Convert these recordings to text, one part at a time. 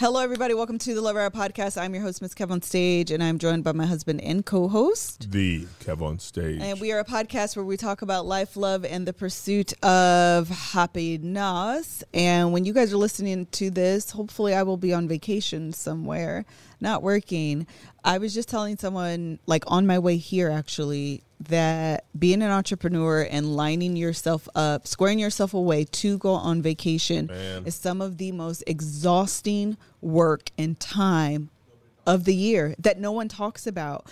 Hello, everybody. Welcome to the Love Hour podcast. I'm your host, Miss Kev on Stage, and I'm joined by my husband and co-host. The Kev on stage. And we are a podcast where we talk about life, love, and the pursuit of happiness. And when you guys are listening to this, hopefully I will be on vacation somewhere, not working. I was just telling someone, like on my way here, actually, that being an entrepreneur and lining yourself up, squaring yourself away to go on vacation Man. is some of the most exhausting work and time of the year that no one talks about.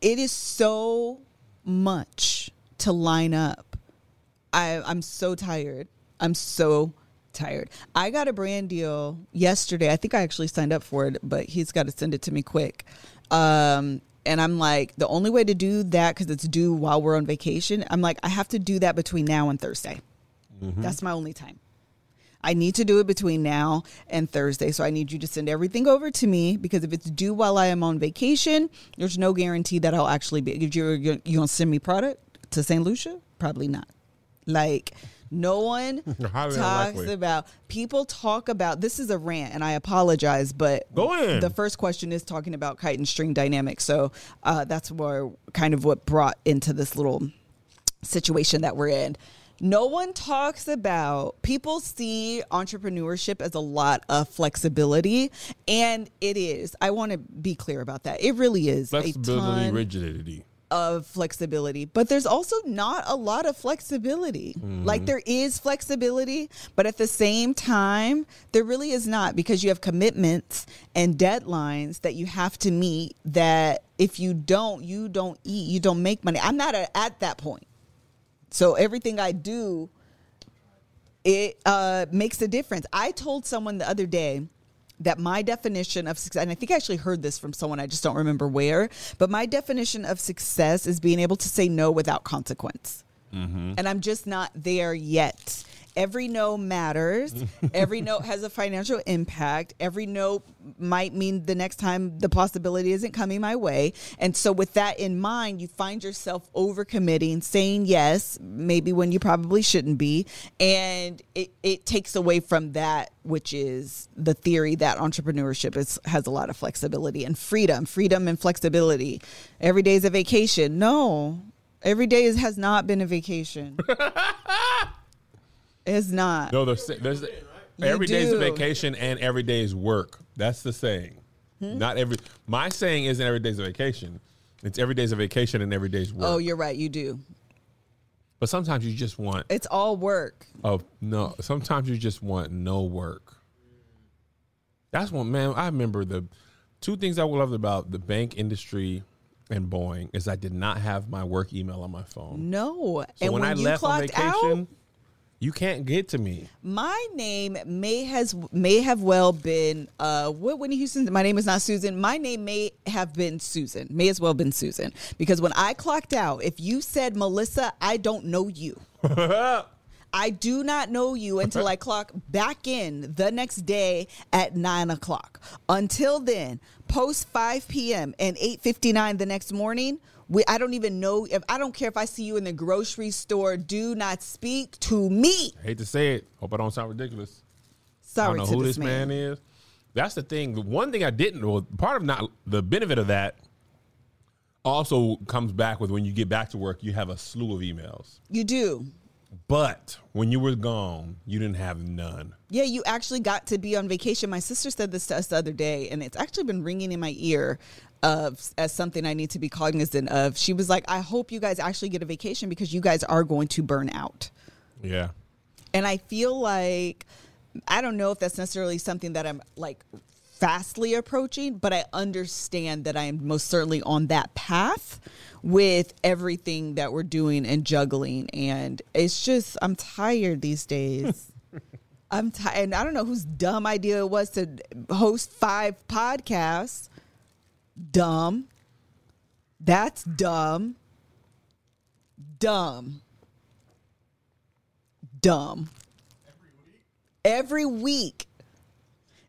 It is so much to line up. I I'm so tired. I'm so tired. I got a brand deal yesterday. I think I actually signed up for it, but he's got to send it to me quick. Um and I'm like, the only way to do that because it's due while we're on vacation. I'm like, I have to do that between now and Thursday. That's my only time. I need to do it between now and Thursday. So I need you to send everything over to me because if it's due while I am on vacation, there's no guarantee that I'll actually be. If you're, you're going to send me product to St. Lucia? Probably not. Like, no one talks unlikely. about, people talk about, this is a rant and I apologize, but Go in. the first question is talking about kite and string dynamics. So uh, that's where kind of what brought into this little situation that we're in. No one talks about people see entrepreneurship as a lot of flexibility, and it is. I want to be clear about that. It really is Flexibility, rigidity. Of flexibility, but there's also not a lot of flexibility. Like there is flexibility, but at the same time, there really is not because you have commitments and deadlines that you have to meet that if you don't, you don't eat, you don't make money. I'm not a, at that point. So everything I do, it uh, makes a difference. I told someone the other day that my definition of success, and I think I actually heard this from someone, I just don't remember where, but my definition of success is being able to say no without consequence. Mm-hmm. And I'm just not there yet. Every no matters. Every no has a financial impact. Every no might mean the next time the possibility isn't coming my way. And so, with that in mind, you find yourself overcommitting, saying yes, maybe when you probably shouldn't be. And it, it takes away from that, which is the theory that entrepreneurship is, has a lot of flexibility and freedom, freedom and flexibility. Every day is a vacation. No, every day is, has not been a vacation. it's not. No, there's, there's every day's a vacation and every day is work. That's the saying. Hmm? Not every. My saying isn't every day's a vacation. It's every day's a vacation and every day's work. Oh, you're right. You do. but sometimes you just want. It's all work. Oh no! Sometimes you just want no work. That's one man. I remember the two things I loved about the bank industry and Boeing is I did not have my work email on my phone. No. So and when, when, I you left on vacation, out, you can't get to me. my name may has may have well been uh what Whitney Houston. My name is not Susan. My name may have been Susan. May as well been Susan because when I clocked out, if you said Melissa, I don't know you. I do not know you until I clock back in the next day at nine o'clock. Until then, post five p.m. and eight fifty nine the next morning. We, I don't even know if I don't care if I see you in the grocery store. Do not speak to me. I hate to say it. Hope I don't sound ridiculous. Sorry I don't to know who this this man. man. is. That's the thing. The one thing I didn't. Well, part of not the benefit of that also comes back with when you get back to work, you have a slew of emails. You do. But when you were gone, you didn't have none. Yeah, you actually got to be on vacation. My sister said this to us the other day, and it's actually been ringing in my ear of as something I need to be cognizant of. She was like, "I hope you guys actually get a vacation because you guys are going to burn out." Yeah. And I feel like I don't know if that's necessarily something that I'm like fastly approaching, but I understand that I am most certainly on that path with everything that we're doing and juggling. And it's just, I'm tired these days. I'm tired. And I don't know whose dumb idea it was to host five podcasts. Dumb. That's dumb. Dumb. Dumb. Every week. Every week.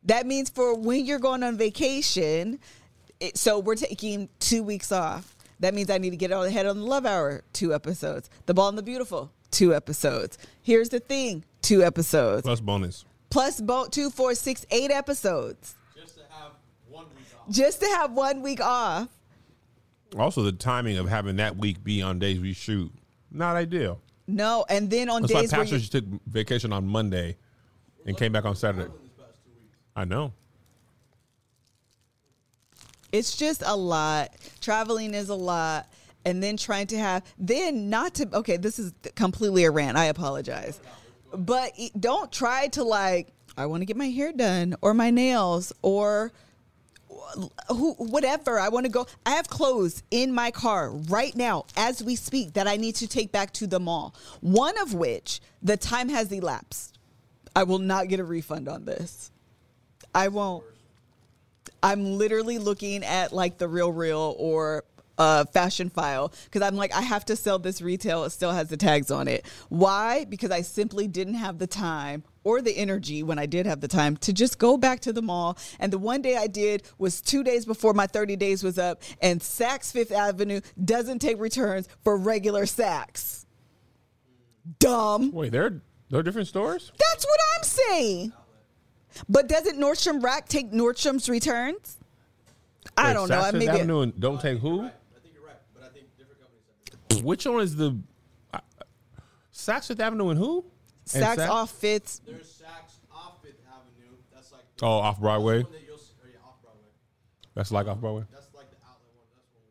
That means for when you're going on vacation, it, so we're taking two weeks off. That means I need to get on ahead on the Love Hour, two episodes. The Ball and the Beautiful, two episodes. Here's the thing, two episodes. Plus bonus. Plus bo- two, four, six, eight episodes. Just to have one week off. Just to have one week off. Also, the timing of having that week be on days we shoot, not ideal. No, and then on That's why days where you, took vacation on Monday and came back on Saturday. I know. it's just a lot. Traveling is a lot. And then trying to have, then not to, okay, this is completely a rant. I apologize. But e- don't try to like, I want to get my hair done or my nails or who, whatever. I want to go. I have clothes in my car right now as we speak that I need to take back to the mall. One of which the time has elapsed. I will not get a refund on this. I won't. I'm literally looking at like the real real or uh, fashion file because I'm like I have to sell this retail. It still has the tags on it. Why? Because I simply didn't have the time or the energy when I did have the time to just go back to the mall. And the one day I did was two days before my 30 days was up, and Saks Fifth Avenue doesn't take returns for regular Saks. Dumb. Wait, they're they're different stores. That's what I'm saying. But doesn't Nordstrom Rack take Nordstrom's returns? I Wait, don't know. Saks I Fifth maybe Avenue and don't take who? I think you're right, but I think different companies have Which one is the uh, Saks Fifth Avenue and who? And Saks Saks- off Fifth. There's Saks off Fifth Avenue. That's like Oh, off Broadway. one that you'll see, or oh, yeah, off Broadway. That's like off Broadway. That's like the outlet one. That's one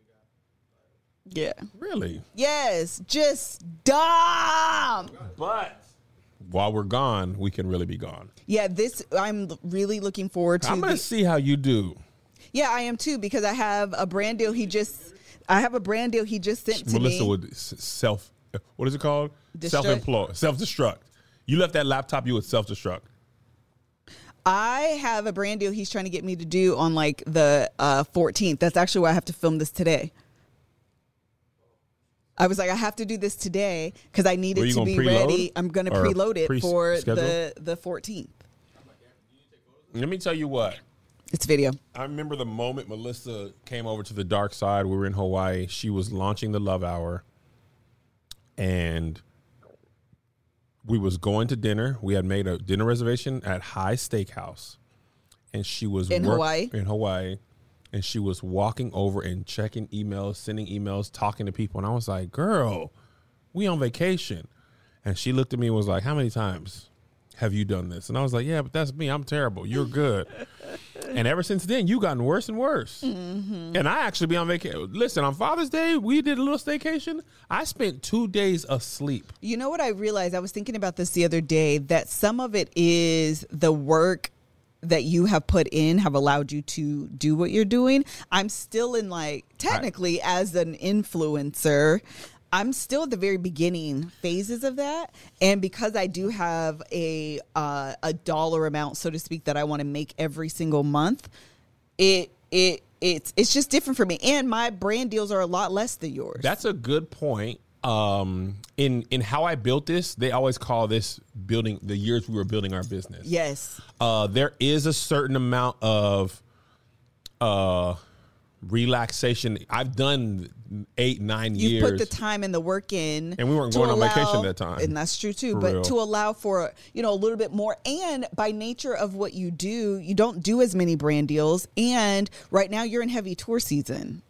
we got. Yeah. Really? Yes. Just dumb. But while we're gone, we can really be gone. Yeah. This I'm really looking forward to. I'm gonna the- see how you do. yeah, I am too because I have a brand deal. He just. I have a brand deal he just sent to Melissa me. would self. What is it called? Self-employed, self-destruct. You left that laptop. You would self-destruct. I have a brand deal he's trying to get me to do on like the uh, 14th. That's actually why I have to film this today. I was like, I have to do this today because I need it to gonna be ready. I'm going to preload it pre- for schedule? the the 14th. Let me tell you what. It's video. I remember the moment Melissa came over to the dark side. We were in Hawaii. She was launching the Love Hour, and we was going to dinner. We had made a dinner reservation at High Steakhouse, and she was In Hawaii? In Hawaii, and she was walking over and checking emails, sending emails, talking to people, and I was like, "Girl, we on vacation," and she looked at me and was like, "How many times?" Have you done this? And I was like, Yeah, but that's me. I'm terrible. You're good. And ever since then, you've gotten worse and worse. Mm-hmm. And I actually be on vacation. Listen, on Father's Day, we did a little staycation. I spent two days asleep. You know what I realized? I was thinking about this the other day that some of it is the work that you have put in have allowed you to do what you're doing. I'm still in like technically as an influencer, I'm still at the very beginning phases of that, and because I do have a uh, a dollar amount, so to speak, that I want to make every single month, it it it's it's just different for me, and my brand deals are a lot less than yours. That's a good point. Um, in in how I built this, they always call this building the years we were building our business. yes. uh, there is a certain amount of uh, relaxation. I've done eight, nine you years. put the time and the work in And we weren't going on vacation that time. and that's true too For but real. to allow for you know a little bit more and by nature of what you do you don't do as many brand deals and right now you're in heavy tour season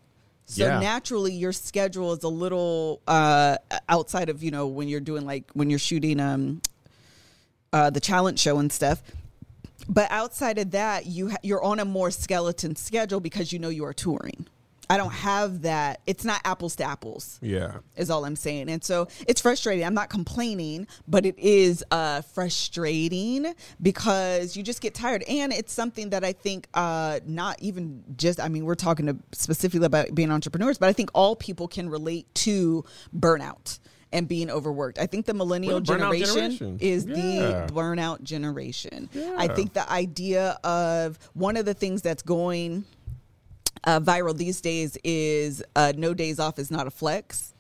so Yeah. naturally your schedule is a little uh outside of you know when you're doing like when you're shooting um uh the challenge show and stuff but outside of that you ha- you're on a more skeleton schedule because you know you are touring i don't have that it's not apples to apples yeah. is all I'm saying. And so it's frustrating. I'm not complaining, but it is uh, frustrating because you just get tired. And it's something that I think uh, not even just, I mean, we're talking specifically about being entrepreneurs, but I think all people can relate to burnout. And being overworked. I think the millennial the generation, generation. is Yeah. the burnout generation. I think the idea of one of the things that's going uh, viral these days is uh, no days off is not a flex.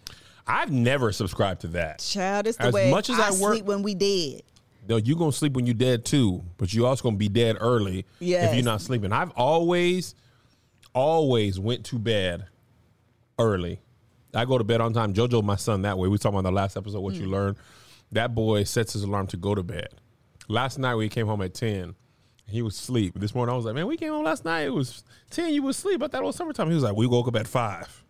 I've never subscribed to that. Child, it's the As way much as I work- sleep when we dead. No, you're gonna sleep when you're dead too, but you also gonna be dead early if you're not sleeping. I've always, always went to bed early. I go to bed on time. Jojo, my son, that way. We talking about the last episode. What you learned. That boy sets his alarm to go to bed. Last night we came home at ten. He was asleep. This morning I was like, man, we came home last night. It was ten. You was asleep. I thought it was summertime. He was like, we woke up at five.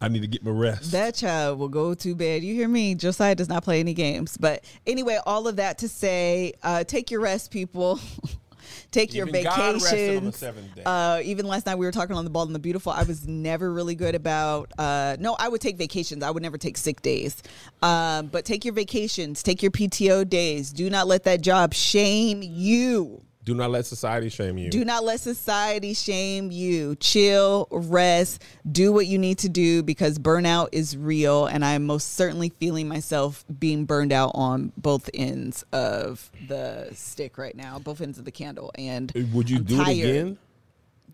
I need to get my rest. That child will go to bed. You hear me? Josiah does not play any games. But anyway, all of that to say, uh, take your rest, people. take your Even rested vacations. Uh, even last night we were talking on the ball and the beautiful. I was never really good about. Uh, no, I would take vacations. I would never take sick days. Um, but take your vacations. Take your PTO days. Do not let that job shame you. Do not let society shame you. Do not let society shame you. Chill, rest, do what you need to do because burnout is real. And I'm most certainly feeling myself being burned out on both ends of the stick right now, both ends of the candle. And uh, Would you I'm do tired. it again?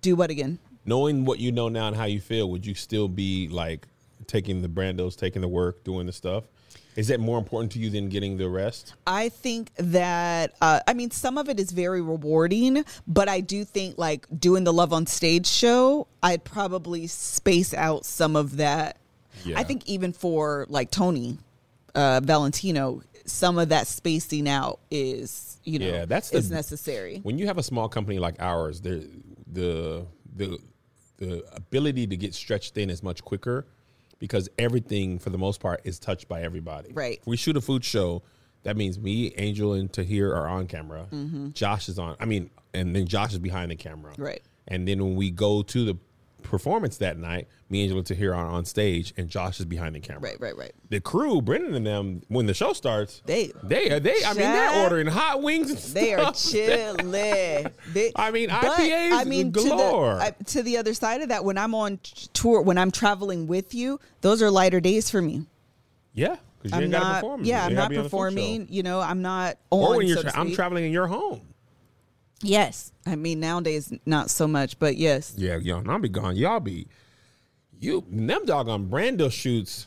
Do what again? knowing what you know now and how you feel, would you still be like taking the brandos, taking the work, doing the stuff? Is that more important to you than getting the rest? I think that uh, I mean some of it is very rewarding, but I do think like doing the Love on Stage show, I'd probably space out some of that. Yeah. I think even for like Tony uh, Valentino, some of that spacing out is you know Yeah, that's the- is necessary. When you have a small company like ours, there the the the ability to get stretched thin is much quicker because everything for the most part is touched by everybody. Right. If we shoot a food show, that means me, Angel, and Tahir are on camera. Josh is on. I mean, and then Josh is behind the camera. Mm-hmm. Right. And then when we go to the performance that night, me, and Tahir are on stage, and Josh is behind the camera. Right, right, right. The crew, Brendan and them, when the show starts, They- they are they. I mean, they're ordering hot wings. And They are stuff. chilling. They- I mean, IPAs galore. To the, I- to the other side of that, when I'm on tour, when I'm traveling with you, those are lighter days for me. Yeah, because you I'm ain't not. perform. Yeah, You I'm not be on the food show. performing. You know, I'm not on. Or when you're, so tra- I'm traveling in your home. Yes, I mean nowadays not so much, but yes. Yeah, y'all, I'll be gone. Y'all be you them doggone Brando shoots.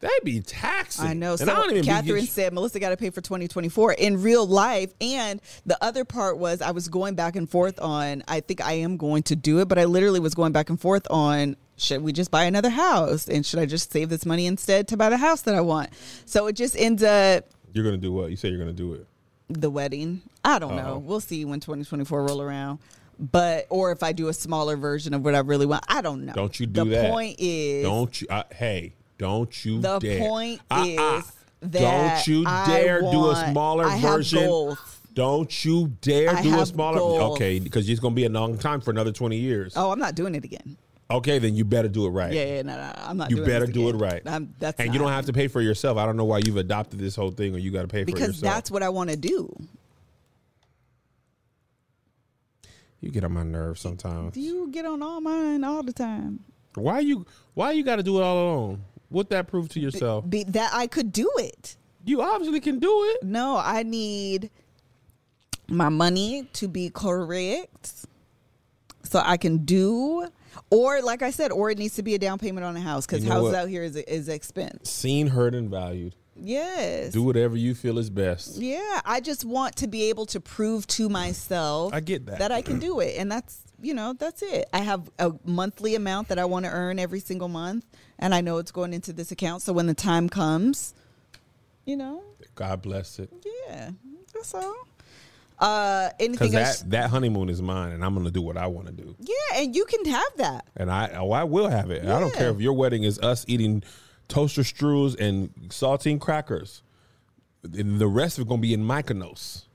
They be taxing. I know. And So I don't even Catherine get- said Melissa got to pay for 2024 in real life. And the other part was I was going back and forth on, I think I am going to do it, but I literally was going back and forth on should we just buy another house? And should I just save this money instead to buy the house that I want? So it just ends up You're gonna do what? You say you're gonna do it. The wedding. I don't Uh-oh. know. We'll see when 2024 roll around. But or if I do a smaller version of what I really want, I don't know. Don't you do the that. point is Don't you? Uh, hey, don't you The dare. point Uh-uh. is that don't you dare do a smaller version. Don't you dare do a smaller. goals. Okay, because it's gonna be a long time for another twenty years. Oh, I'm not doing it again. Okay, then you better do it right. Yeah, yeah, no, no, I'm not. You better do it right. I'm, that's and you don't have to pay for yourself. I don't know why you've adopted this whole thing, or you got to pay for yourself. because that's what I want to do. you get on my nerves sometimes. You get on all mine all the time. Why you? Why you got to do it all alone? What that prove to yourself? Be, that I could do it. You obviously can do it. No, I need my money to be correct, so I can do. Or like I said, or it needs to be a down payment on a house because You know houses what? out here is is expense. Seen, heard, and valued. Yes. Do whatever you feel is best. Yeah, I just want to be able to prove to myself I get that. that I can do it, and that's you know that's it. I have a monthly amount that I want to earn every single month, and I know it's going into this account. So when the time comes, you know, God bless it. yeah, that's all. Uh, anything that else? that honeymoon is mine, and I'm gonna do what I want to do. Yeah, and you can have that. And I oh, I will have it. I don't care if your wedding is us eating toaster strudels and saltine crackers. And the rest of it gonna be in Mykonos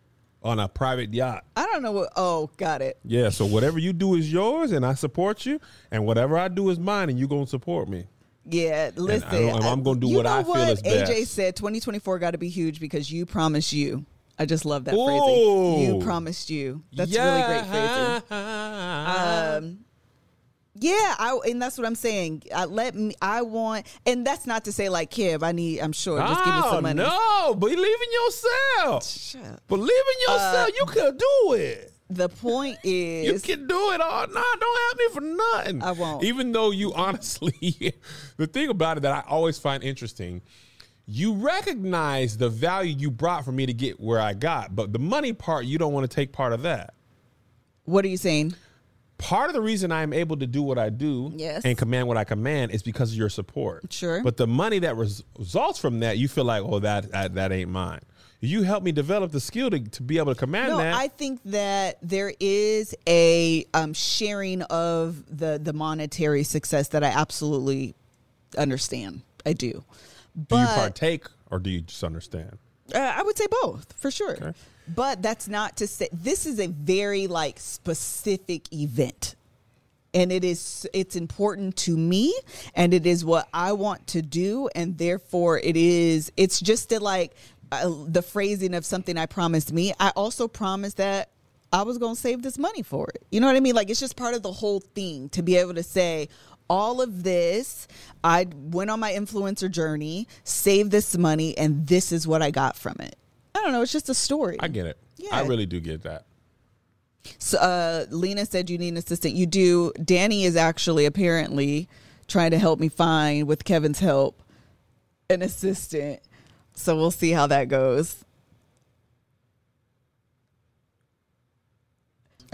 on a private yacht. I don't know what. Oh, got it. Yeah, so whatever you do is yours, and I support you, and whatever I do is mine, and you're gonna support me. Yeah, listen. and I'm gonna do what I feel is AJ best. said 2024 got to be huge because you promised you. I just love that Ooh. phrasing. You promised you. That's really great phrasing. Um, Yeah, I, and that's what I'm saying. I let me. I want, and that's not to say like Kev. I need. I'm sure. Just give me Oh, some money. no, believe in yourself. Shut. Believe in yourself. you can do it. The point is, You can do it all. Nah, don't have me for nothing. I won't. Even though you honestly, the thing about it that I always find interesting, you recognize the value you brought for me to get where I got, but the money part, you don't want to take part of that. what are you saying? Part of the reason I'm able to do what I do Yes. and command what I command is because of your support. Sure. But the money that res- results from that, you feel like, oh, that that, that ain't mine. You helped me develop the skill to, to be able to command No, that. I think that there is a um, sharing of the the monetary success that I absolutely understand. I do. Do you partake or do you just understand? Uh, I would say both for sure. But that's not to say this is a very like specific event. And it is it's important to me and it is what I want to do and therefore it is it's just a, like uh, the phrasing of something I promised me. I also promised that I was going to save this money for it. You know what I mean? Like it's just part of the whole thing to be able to say all of this, I went on my influencer journey, saved this money, and this is what I got from it. I don't know. It's just a story. I get it. Yeah. I really do get that. So, uh, Lena said you need an assistant. You do. Danny is actually apparently trying to help me find, with Kevin's help, an assistant. So we'll see how that goes.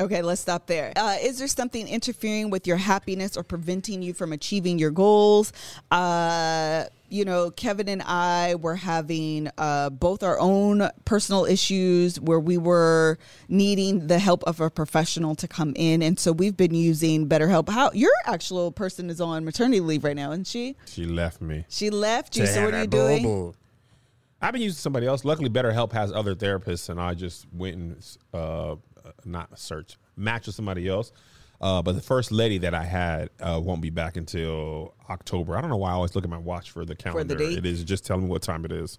Okay, let's stop there. Uh, is there something interfering with your happiness or preventing you from achieving your goals? Uh, you know, Kevin and I were having uh, both our own personal issues where we were needing the help of a professional to come in, and so we've been using BetterHelp. How your actual person is on maternity leave right now, isn't she? She left me. She left you. So what are you doing? I've been using somebody else. Luckily, BetterHelp has other therapists, and I just went and uh, not search match with somebody else. Uh, but the first lady that I had uh, won't be back until October. I don't know why I always look at my watch for the calendar. date? It is just telling me what time it is.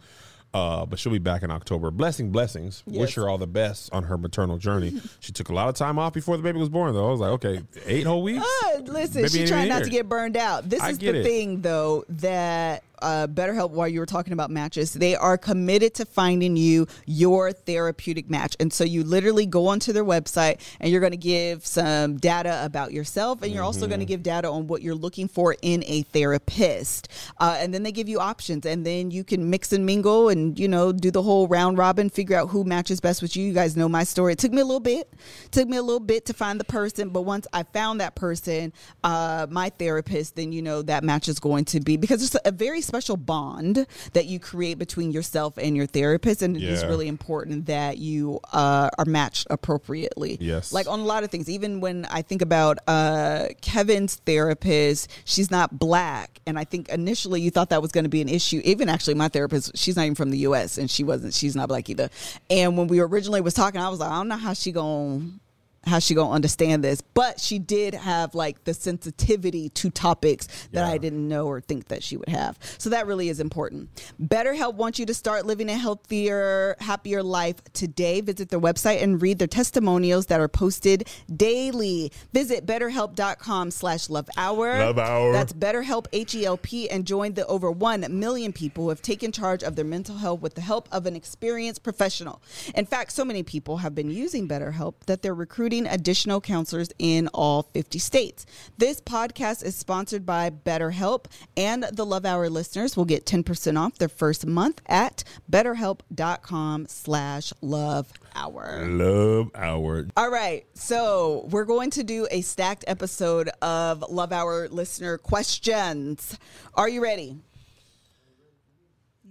Uh, but she'll be back in October. Blessing, blessings. Yes. Wish her all the best on her maternal journey. she took a lot of time off before the baby was born, though. I was like, okay, eight whole weeks. Uh, listen, she's trying not here. to get burned out. This I is the it. thing, though, that uh, BetterHelp, while you were talking about matches, they are committed to finding you your therapeutic match. And so you literally go onto their website and you're going to give some data about yourself, and you're also Mm-hmm. going to give data on what you're looking for in a therapist. Uh, and then they give you options, and then you can mix and mingle and, you know, do the whole round robin, figure out who matches best with you. You guys know my story. It took me a little bit, took me a little bit to find the person, but once I found that person, uh, my therapist, then you know that match is going to be because it's a very special bond that you create between yourself and your therapist, and it is really important that you uh, are matched appropriately. Yes. like on a lot of things. Even when I think about uh, Kevin's therapist, she's not black, and I think initially you thought that was going to be an issue. Even actually, my therapist, she's not even from the U.S. and she wasn't. She's not black either. And when we originally was talking, I was like, I don't know how she going how she gonna understand this but she did have like the sensitivity to topics that i didn't know or think that she would have. So that really is important. Betterhelp wants you to start living a healthier happier life today. Visit their website and read their testimonials that are posted daily. Visit betterhelp.com slash love hour. Love Hour. that's betterhelp h-e-l-p and join the over 1 million people who have taken charge of their mental health with the help of an experienced professional. In fact so many people have been using betterhelp that they're recruiting additional counselors in all 50 states this podcast is sponsored by betterhelp and the love hour listeners will get 10% off their first month at betterhelp.com slash love hour Love hour. all right. So we're going to do a stacked episode of Love Hour listener questions. Are you ready?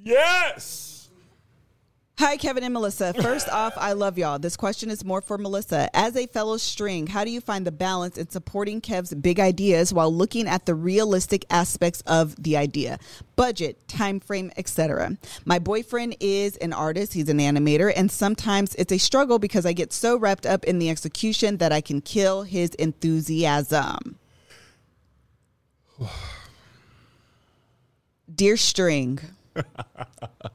Yes. Hi, Kevin and Melissa. First off, I love y'all. This question is more for Melissa. As a fellow string, how do you find the balance in supporting Kev's big ideas while looking at the realistic aspects of the idea? Budget, time frame, etc. My boyfriend is an artist, he's an animator, and sometimes it's a struggle because I get so wrapped up in the execution that I can kill his enthusiasm. Dear String.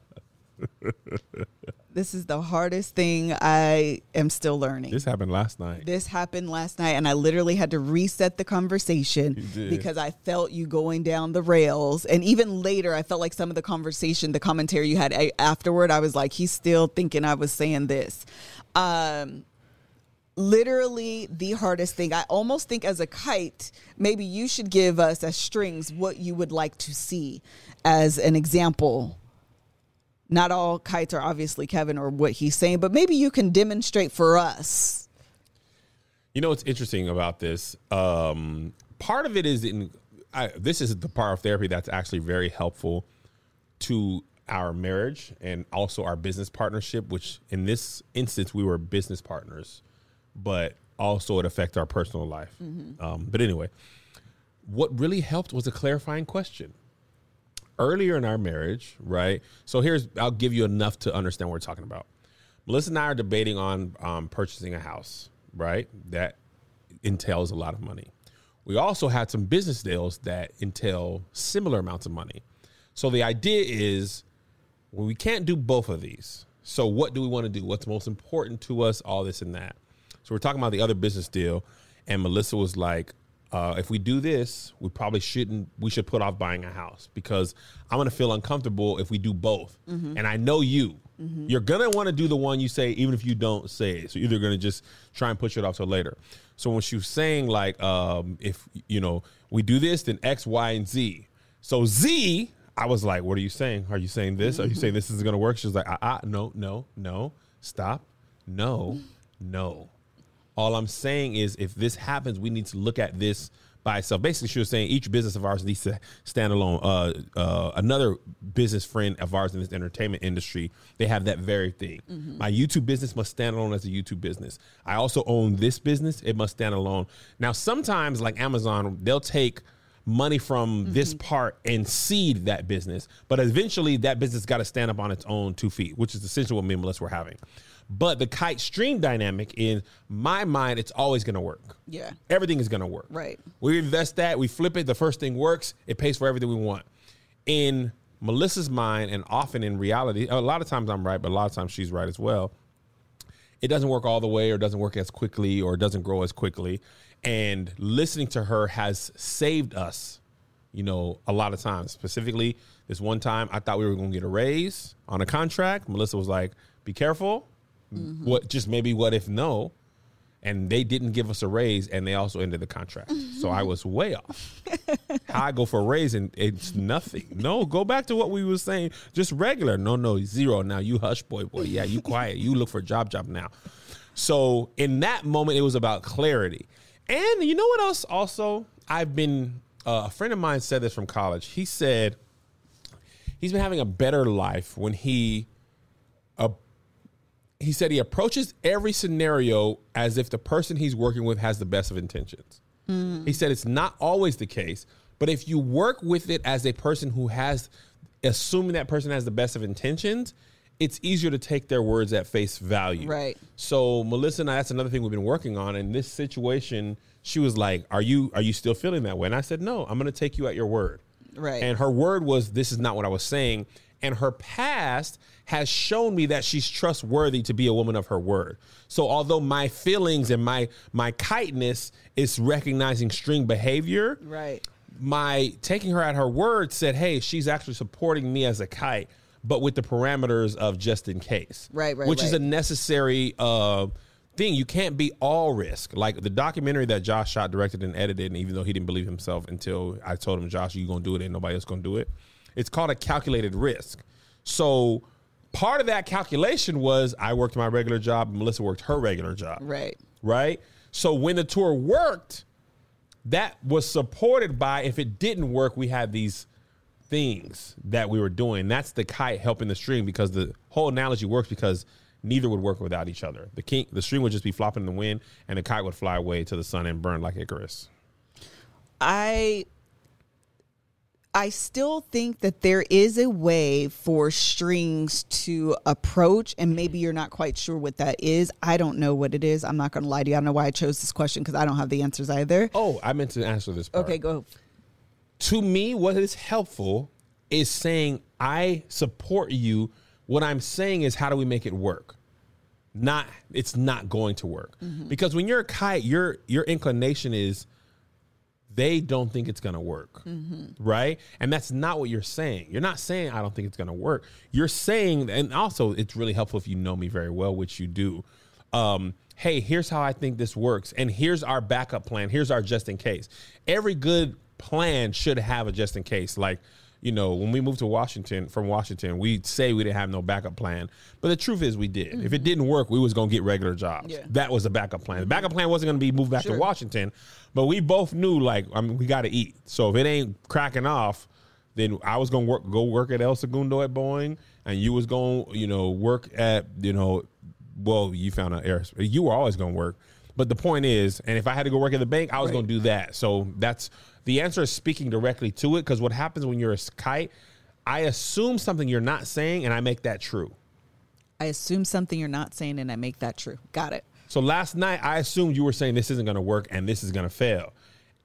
This is the hardest thing I am still learning. This happened last night. This happened last night, and I literally had to reset the conversation because I felt you going down the rails. And even later, I felt like some of the conversation, the commentary you had a- afterward, I was like, he's still thinking I was saying this. Um, literally the hardest thing. I almost think as a kite, maybe you should give us as strings what you would like to see as an example. Not all kites are obviously Kevin or what he's saying, but maybe you can demonstrate for us. You know what's interesting about this? Um, part of it is in I, this is the part of therapy that's actually very helpful to our marriage and also our business partnership. Which in this instance we were business partners, but also it affects our personal life. Um, but anyway, what really helped was a clarifying question earlier in our marriage, right? So here's I'll give you enough to understand what we're talking about. Melissa and I are debating on um, purchasing a house, right? That entails a lot of money. We also had some business deals that entail similar amounts of money. So the idea is well, we can't do both of these. So what do we want to do? What's most important to us? All this and that. So we're talking about the other business deal, and Melissa was like, uh, "If we do this, we probably shouldn't. We should put off buying a house because I'm going to feel uncomfortable if we do both. And I know you. You're going to want to do the one you say, even if you don't say it. So you're either going to just try and push it off till later. So when she was saying like, um, if you know we do this, then X, Y, and Z. So Z, I was like, "What are you saying? Are you saying this? Are you saying this is going to work?" She was like, "Ah, ah, no, no, no, stop, no, no." All I'm saying is, if this happens, we need to look at this by itself. Basically, she was saying each business of ours needs to stand alone. Uh, uh, another business friend of ours in this entertainment industry, they have that very thing. My YouTube business must stand alone as a YouTube business. I also own this business; it must stand alone. Now, sometimes, like Amazon, they'll take money from this part and seed that business. But eventually that business got to stand up on its own two feet, which is essentially what me and Melissa were having. But the kite stream dynamic, in my mind, it's always going to work. Yeah. Everything is going to work. Right. We invest that, we flip it, the first thing works, it pays for everything we want. In Melissa's mind, and often in reality, a lot of times I'm right, but a lot of times she's right as well it doesn't work all the way or doesn't work as quickly or doesn't grow as quickly. And listening to her has saved us, you know, a lot of times. Specifically, this one time I thought we were going to get a raise on a contract. Melissa was like, be careful. What just maybe what if no? And they didn't give us a raise and they also ended the contract. so I was way off. How I go for a raise and it's nothing. No, go back to what we were saying. Just regular. No, no, zero. Now you hush, boy, boy. Yeah, you quiet. You look for a job, job now. So in that moment, it was about clarity. And you know what else? Also, I've been uh, a friend of mine said this from college. He said he's been having a better life when he he said he approaches every scenario as if the person he's working with has the best of intentions. He said it's not always the case, but if you work with it as a person who has, assuming that person has the best of intentions, it's easier to take their words at face value. Right. So Melissa and I, that's another thing we've been working on. In this situation, she was like, "Are you are you still feeling that way?" And I said, "No, I'm going to take you at your word." Right. And her word was, "This is not what I was saying." And her past has shown me that she's trustworthy to be a woman of her word. So although my feelings and my my kiteness is recognizing string behavior, Right. my taking her at her word said, "Hey, she's actually supporting me as a kite, but with the parameters of just in case." Right, right, Which is a necessary uh, thing. You can't be all risk. Like the documentary that Josh shot, directed, and edited, and even though he didn't believe himself until I told him, "Josh, you're gonna do it? and nobody else gonna do it." It's called a calculated risk. So. Part of that calculation was I worked my regular job, Melissa worked her regular job Right. right? So when the tour worked, that was supported by if it didn't work, we had these things that we were doing. That's the kite helping the string because the whole analogy works because neither would work without each other. The king, the string would just be flopping in the wind, and the kite would fly away to the sun and burn like Icarus. I I still think that there is a way for strings to approach, and maybe you're not quite sure what that is. I don't know what it is. I'm not going to lie to you. I don't know why I chose this question because I don't have the answers either. Oh, I meant to answer this. Part. Okay, go. to me, what is helpful is saying, I support you What I'm saying is, how do we make it work? Not, it's not going to work mm-hmm. because when you're a kite, your your inclination is they don't think it's going to work. Right? And that's not what you're saying. You're not saying I don't think it's going to work. You're saying and also it's really helpful if you know me very well, which you do. Um, hey, here's how I think this works and here's our backup plan. Here's our just in case. Every good plan should have a just in case. Like you know, when we moved to Washington from Washington, we say we didn't have no backup plan, but the truth is we did. If it mm-hmm. didn't work, we was gonna get regular jobs. Yeah. That was the backup plan. The backup plan wasn't gonna be moved back Sure. to Washington, but we both knew like I mean we got to eat. So if it ain't cracking off, then I was gonna work go work at El Segundo at Boeing, and you was gonna you know work at you know well you found out air you were always gonna work. But the point is, and if I had to go work at the bank, I was Right. gonna do that. So that's the answer is speaking directly to it because what happens when you're a kite, I assume something you're not saying and I make that true. I assume something you're not saying and I make that true. Got it. So last night I assumed you were saying this isn't going to work and this is going to fail.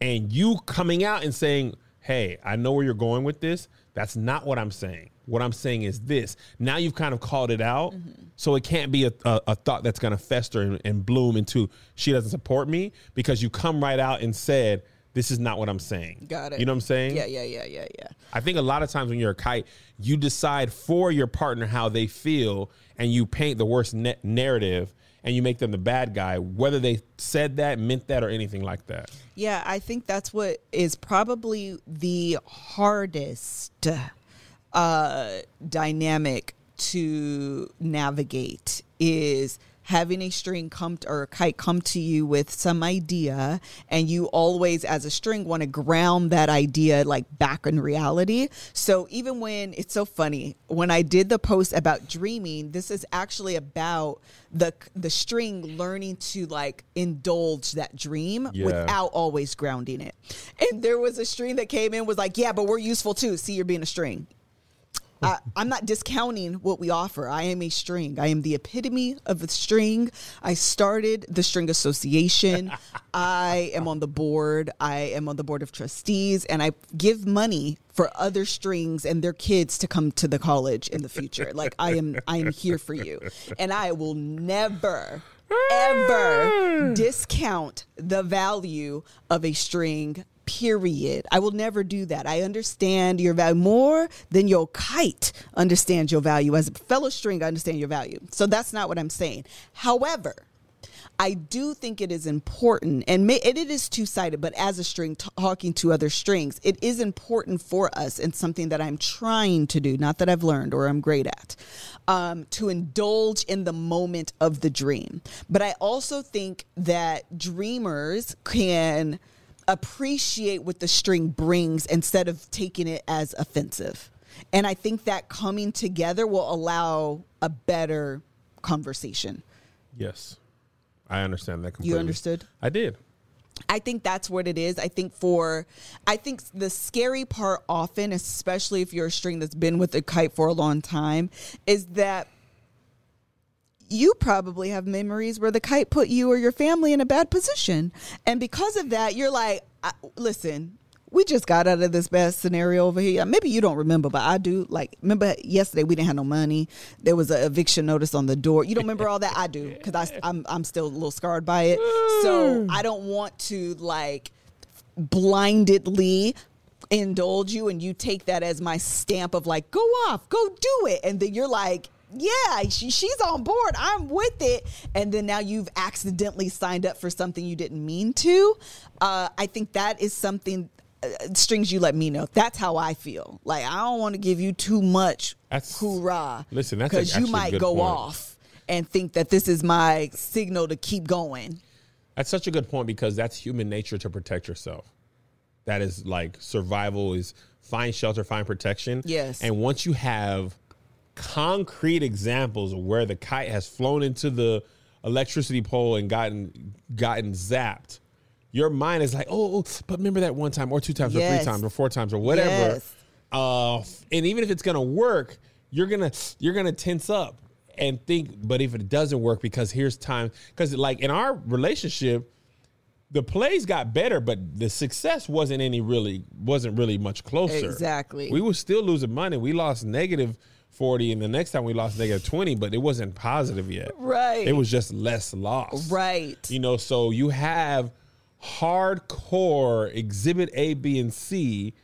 And you coming out and saying, "Hey, I know where you're going with this." That's not what I'm saying. What I'm saying is this. Now you've kind of called it out, mm-hmm. so it can't be a, a, a thought that's going to fester and, and bloom into she doesn't support me because you come right out and said, "This is not what I'm saying." Got it. You know what I'm saying? Yeah, yeah, yeah, yeah, yeah. I think a lot of times when you're a kite, you decide for your partner how they feel, and you paint the worst na- narrative, and you make them the bad guy, whether they said that, meant that, or anything like that. Yeah, I think that's what is probably the hardest uh, dynamic to navigate is having a string come to, or a kite come to you with some idea and you always as a string want to ground that idea like back in reality. So even when it's so funny when i did the post about dreaming this is actually about the the string learning to like indulge that dream Yeah. without always grounding it. And there was a string that came in was like yeah but we're useful too. See you're being a string I, I'm not discounting what we offer. I am a string. I am the epitome of a string. I started the String Association. I am on the board. I am on the board of trustees, and I give money for other strings and their kids to come to the college in the future. Like I am, I am here for you, and I will never, ever discount the value of a string period. I will never do that. I understand your value more than your kite understands your value. As a fellow string, I understand your value. So that's not what I'm saying. However, I do think it is important, and, may, and it is two sided, but as a string talking to other strings, it is important for us and something that I'm trying to do, not that I've learned or I'm great at, um, to indulge in the moment of the dream. But I also think that dreamers can appreciate what the string brings instead of taking it as offensive. And I think that coming together will allow a better conversation. Yes, I understand that completely. You understood? I did. I think that's what it is. I think for, I think the scary part often, especially if you're a string that's been with a kite for a long time, is that you probably have memories where the kite put you or your family in a bad position. And because of that, you're like, listen, we just got out of this bad scenario over here. Maybe you don't remember, but I do. Like, remember yesterday we didn't have no money. There was an eviction notice on the door. You don't remember all that? I do because I'm I'm still a little scarred by it. So mm. I don't want to like blindedly indulge you and you take that as my stamp of like go off go do it and then you're like yeah she, she's on board i'm with it and then now you've accidentally signed up for something you didn't mean to uh, i think that is something uh, strings you let me know that's how i feel like i don't want to give you too much That's- hoorah listen, that's because you might go point. off and think that this is my signal to keep going That's such a good point because that's human nature to protect yourself. That is like survival is find shelter, find protection. Yes. And once you have concrete examples of where the kite has flown into the electricity pole and gotten gotten zapped, your mind is like, oh, but remember that one time or two times or three times or four times or whatever. Yes. Uh, and even if it's gonna work, you're gonna you're gonna tense up and think. But if it doesn't work, because here's time, because like in our relationship, the plays got better, but the success wasn't any really wasn't really much closer. Exactly. We were still losing money. We lost negative 40 and the next time we lost negative 20 but it wasn't positive yet Right. it was just less loss Right. you know so you have hardcore exhibit a b and c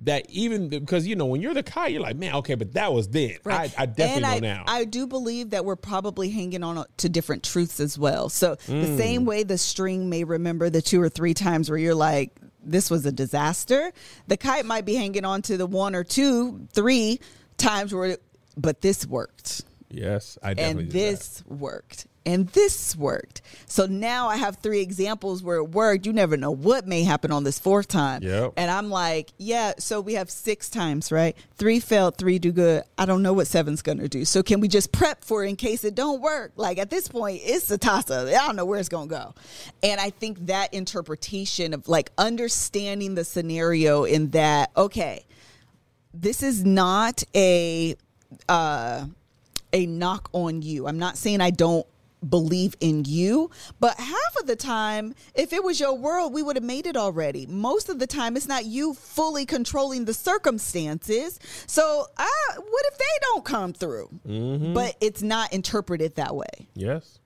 that even because you know when you're the kite you're like man okay but that was then Right. I, I definitely and know I, now I do believe that we're probably hanging on to different truths as well. So Mm. the same way the string may remember the two or three times where you're like, this was a disaster, the kite might be hanging on to the one or two, three times where, but this worked. yes i definitely and this worked. And this worked. So now i have three examples where it worked. You never know what may happen on this fourth time. Yep. and i'm like yeah so we have six times right? Three failed three do good. I don't know what seven's gonna do. So can we just prep for it in case it don't work? Like at this point it's a toss-up. I don't know where it's gonna go. And i think that interpretation of like understanding the scenario in that okay this is not a uh a knock on you. I'm not saying I don't believe in you, but half of the time, if it was your world, we would have made it already. Most of the time, it's not you fully controlling the circumstances. So, uh, what if they don't come through? But it's not interpreted that way. yes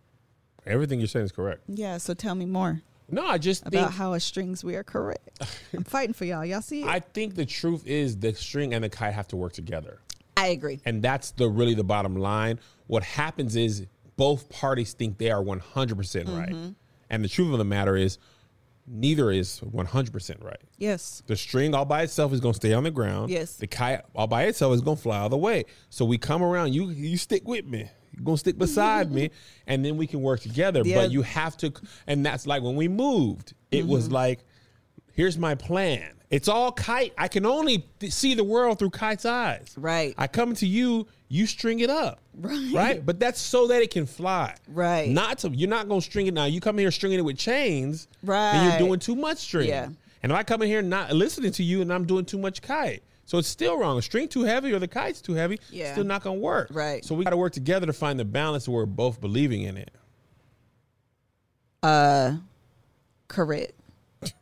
everything you're saying is correct Yeah. So tell me more no i just think about how as strings we are correct. I'm fighting for y'all. Y'all see it? i think the truth is the string and the kite have to work together I agree. and that's the really the bottom line. What happens is both parties think they are 100% right, Mm-hmm. and the truth of the matter is neither is 100 percent right. Yes. The string all by itself is going to stay on the ground. Yes. The kite all by itself is going to fly all the way. So we come around. You you stick with me. You're to stick beside me, and then we can work together. Yeah. But you have to, and that's like when we moved. It Mm-hmm. was like, here's my plan. It's all kite. I can only th- see the world through kite's eyes. Right. I come to you, you string it up. Right. Right. But that's so that it can fly. Right. Not to you're not gonna string it now. You come here stringing it with chains. Right. you're doing too much string. Yeah. And if I come in here not listening to you and I'm doing too much kite. So it's still wrong. A string too heavy or the kite's too heavy, Yeah. still not gonna work. Right. So we gotta work together to find the balance where we're both believing in it. Uh, correct.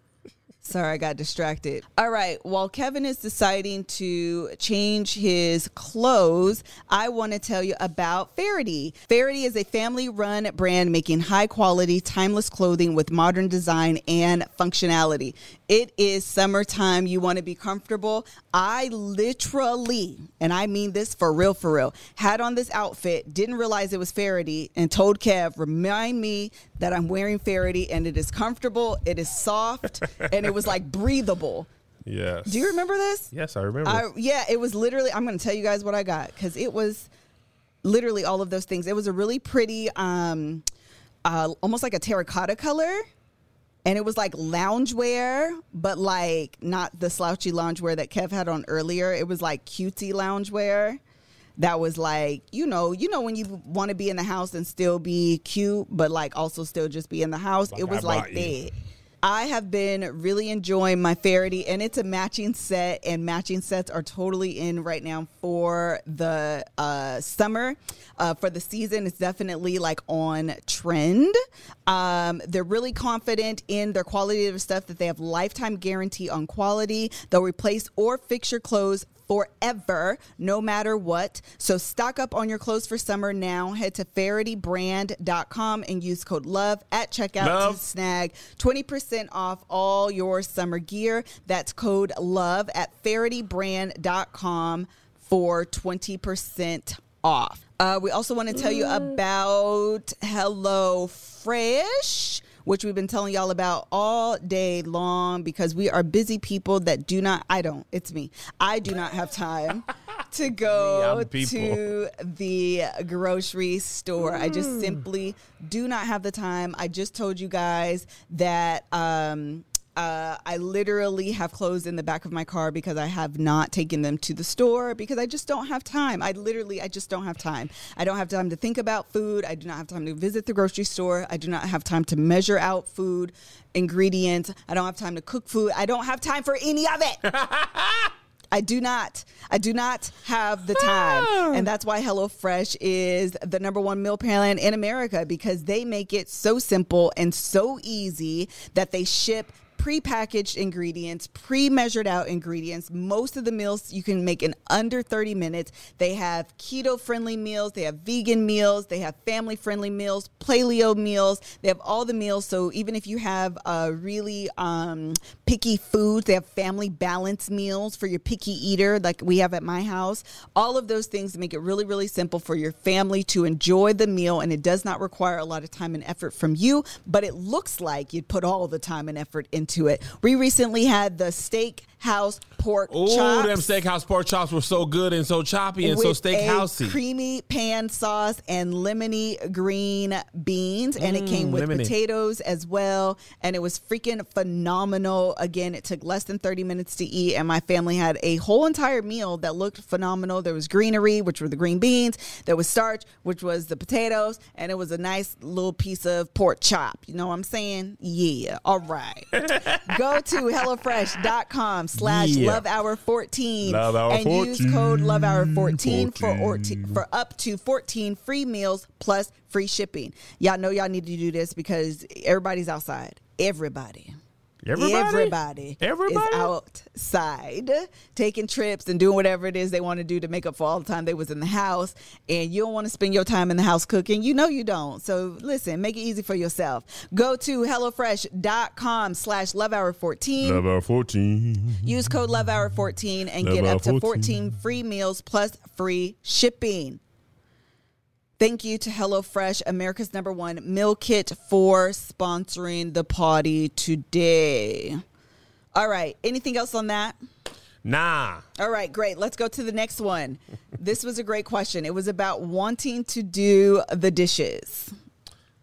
Sorry, I got distracted. All right. While Kevin is deciding to change his clothes, I want to tell you about Faherty. Faherty is a family run brand making high quality, timeless clothing with modern design and functionality. It is summertime. You want to be comfortable. I literally, and I mean this for real, for real, had on this outfit, didn't realize it was Faherty, and told Kev, remind me that I'm wearing Faherty and it is comfortable, it is soft, and it was like breathable. Yes. Do you remember this? Yes, I remember. I, yeah, it was literally. I'm going to tell you guys what I got because it was literally all of those things. It was a really pretty, um, uh, almost like a terracotta color, and it was like loungewear, but like not the slouchy loungewear that Kev had on earlier. It was like cutesy loungewear. That was like you know you know when you want to be in the house and still be cute, but like also still just be in the house. Like it was I like that. you. I have been really enjoying my Faherty, and it's a matching set, and matching sets are totally in right now for the uh, summer. Uh, for the season, it's definitely like on trend. Um, they're really confident in their quality of stuff that they have lifetime guarantee on quality. They'll replace or fix your clothes forever, no matter what. So stock up on your clothes for summer now. Head to FahertyBrand.com and use code LOVE at checkout Love. to snag 20% off all your summer gear. That's code LOVE at FahertyBrand.com for 20% off. Uh, we also want to tell you about Hello Fresh. Which we've been telling y'all about all day long because we are busy people that do not, I don't, it's me. I do not have time to go to the grocery store. I just simply do not have the time. I just told you guys that um, uh, I literally have clothes in the back of my car because I have not taken them to the store because I just don't have time. I literally, I just don't have time. I don't have time to think about food. I do not have time to visit the grocery store. I do not have time to measure out food ingredients. I don't have time to cook food. I don't have time for any of it. I do not. I do not have the time. And that's why HelloFresh is the number one meal plan in America because they make it so simple and so easy that they ship pre-packaged ingredients, pre-measured out ingredients. Most of the meals you can make in under 30 minutes. They have keto-friendly meals, they have vegan meals, they have family-friendly meals, paleo meals. They have all the meals. So even if you have a really um, picky foods, they have family balance meals for your picky eater, like we have at my house. All of those things make it really, really simple for your family to enjoy the meal, and it does not require a lot of time and effort from you. But it looks like you'd put all the time and effort into it. We recently had the steak house pork Ooh, chops. them steakhouse pork chops were so good and so choppy and so with steakhousey. a creamy pan sauce and lemony green beans, and it mm, came with lemony. potatoes as well. And it was freaking phenomenal. Again, it took less than thirty minutes to eat, and my family had a whole entire meal that looked phenomenal. There was greenery, which were the green beans. There was starch, which was the potatoes, and it was a nice little piece of pork chop. You know what I'm saying? Yeah. All right. Go to hellofresh.com slash Yeah. love hour 14 Love Hour and use code love hour 14 for or for up to 14 free meals plus free shipping. Y'all know y'all need to do this because everybody's outside. Everybody Everybody? Everybody, Everybody? is outside taking trips and doing whatever it is they want to do to make up for all the time they was in the house. And you don't want to spend your time in the house cooking. You know you don't. So listen, make it easy for yourself. Go to HelloFresh.com slash Love Hour 14. Love Hour 14. Use code Love Hour 14 and Love get up to 14. 14 free meals plus free shipping. Thank you to HelloFresh, America's number one meal kit, for sponsoring the party today. All right. Anything else on that? Nah. All right, great. Let's go to the next one. this was a great question. It was about wanting to do the dishes.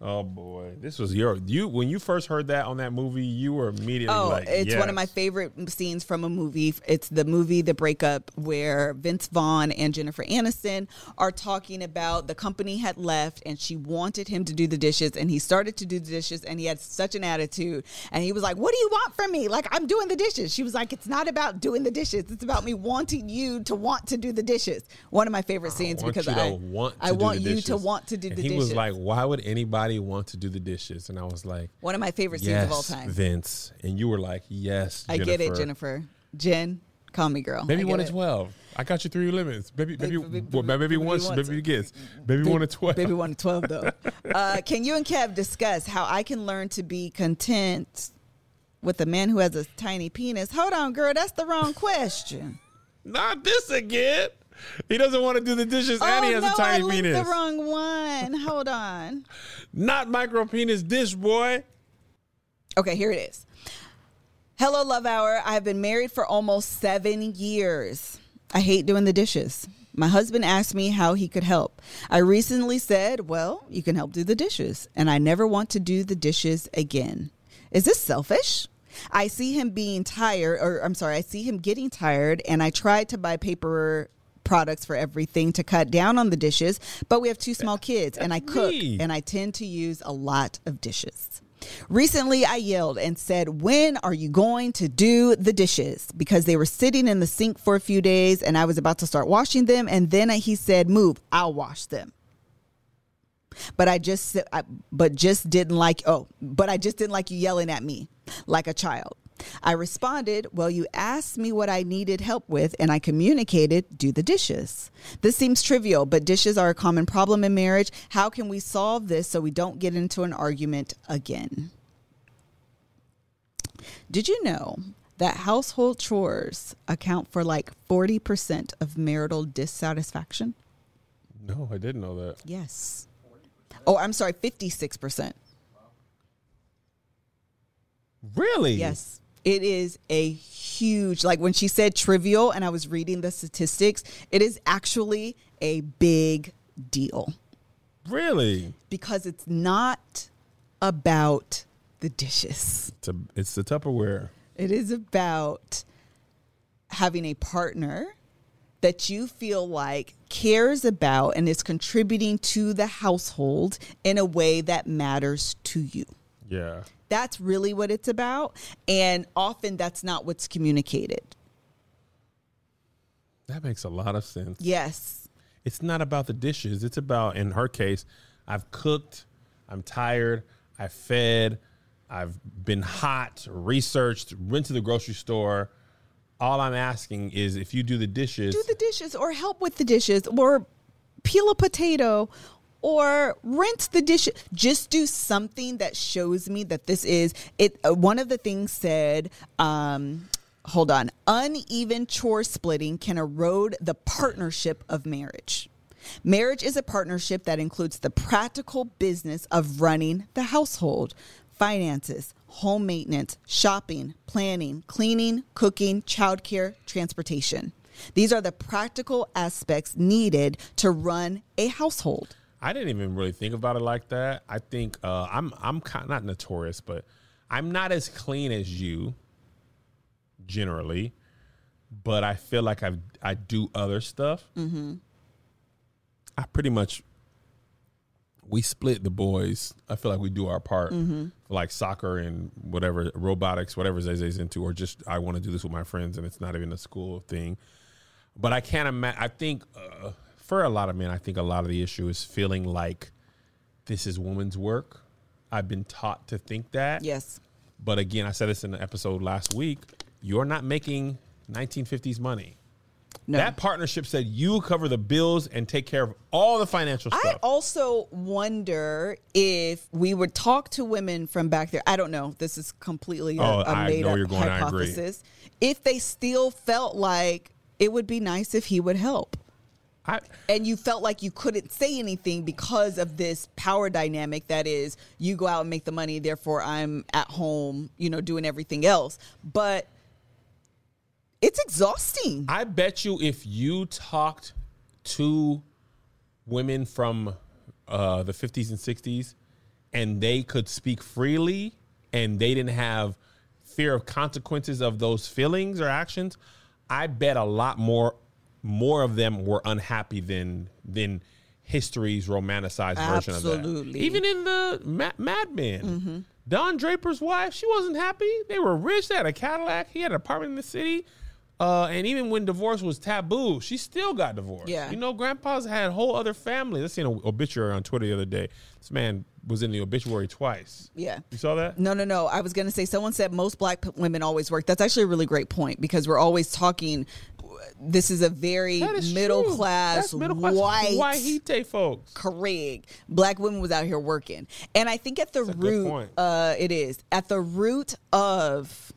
Oh boy, this was your you when you first heard that on that movie, you were immediately Oh, like, it's one of my favorite scenes from a movie. It's the movie The Breakup, where Vince Vaughn and Jennifer Aniston are talking about the company had left and she wanted him to do the dishes. And he started to do the dishes and he had such an attitude. And he was like, What do you want from me? Like, I'm doing the dishes. She was like, It's not about doing the dishes, it's about me wanting you to want to do the dishes. One of my favorite scenes I want because you to I want to I do want the you dishes. to want to do And the he dishes. was like, "Why would anybody want to do the dishes?" And I was like, one of my favorite scenes of all time. Vince." And you were like, "Yes, I get it, Jennifer. Jen, call me girl. Baby I one it. and twelve. I got you three limits. Baby, baby, Baby, baby, well, baby, baby once, wants baby it. gets, baby one and twelve. Baby one to twelve though. uh, can you and Kev discuss how I can learn to be content with a man who has a tiny penis? Hold on, girl, that's the wrong question. Not this again. He doesn't want to do the dishes, and he oh has no, a tiny I penis. the wrong one. Hold on. Not micro penis dish boy. Okay, here it is. Hello, Love Hour. I have been married for almost seven years. I hate doing the dishes. My husband asked me how he could help. I recently said, Well, you can help do the dishes, and I never want to do the dishes again. Is this selfish? I see him being tired, or I'm sorry, I see him getting tired, and I tried to buy paper products for everything to cut down on the dishes, but we have two small kids, and I cook, and I tend to use a lot of dishes. Recently, I yelled and said, When are you going to do the dishes? Because they were sitting in the sink for a few days and I was about to start washing them. And then he said, Move, I'll wash them. But I just, I, but just didn't like, oh, but I just didn't like you yelling at me like a child. I responded, Well, you asked me what I needed help with, and I communicated, do the dishes. This seems trivial, but dishes are a common problem in marriage. How can we solve this so we don't get into an argument again? Did you know that household chores account for like 40% of marital dissatisfaction? No, I didn't know that. Yes. Oh, I'm sorry, 56%. Really? Yes. It is a huge, like when she said trivial and I was reading the statistics, it is actually a big deal Really? because it's not about the dishes. It's, a, it's the Tupperware. It is about having a partner that you feel like cares about and is contributing to the household in a way that matters to you. Yeah. That's really what it's about. And often that's not what's communicated. That makes a lot of sense. Yes. It's not about the dishes. It's about, in her case, I've cooked, I'm tired, I fed, I've been hot, researched, went to the grocery store. All I'm asking is if you do the dishes, do the dishes or help with the dishes or peel a potato or rinse the dishes. Just do something that shows me that this is it. Uh, one of the things said, um, hold on, uneven chore splitting can erode the partnership of marriage. Marriage is a partnership that includes the practical business of running the household, finances, home maintenance, shopping, planning, cleaning, cooking, childcare, transportation. These are the practical aspects needed to run a household. I didn't even really think about it like that. I think uh, I'm I'm kind not notorious, but I'm not as clean as you generally, but I feel like I I do other stuff. Mm-hmm. I pretty much we split the boys. I feel like we do our part Mm-hmm. for like soccer and whatever robotics, whatever Zay's into, or just I want to do this with my friends and it's not even a school thing. But I can't imagine. I think uh, for a lot of men, I think a lot of the issue is feeling like this is woman's work. I've been taught to think that. Yes. But again, I said this in the episode last week. You're not making 1950s money. No. That partnership said you cover the bills and take care of all the financial stuff. I also wonder if we would talk to women from back there. I don't know. This is completely a, Oh, a made up going, hypothesis. If they still felt like it would be nice if he would help. I, and you felt like you couldn't say anything because of this power dynamic that is you go out and make the money therefore i'm at home you know doing everything else. But it's exhausting. I bet you if you talked to women from uh, the 50s and 60s and they could speak freely and they didn't have fear of consequences of those feelings or actions, I bet a lot more more of them were unhappy than than history's romanticized version of that. Absolutely. Even in the Ma- Mad Men, Don Draper's wife, she wasn't happy. They were rich. They had a Cadillac. He had an apartment in the city. Uh, and even when divorce was taboo, she still got divorced. Yeah. You know, grandpa's had a whole other family. I seen see an obituary on Twitter the other day. This man was in the obituary twice. yeah You saw that? no no no i was going to say someone said most black p- women always work that's actually a really great point because we're always talking this is a very is middle class, That's middle class white white folks. correct. Black women was out here working, and I think at the good root, uh, it is at the root of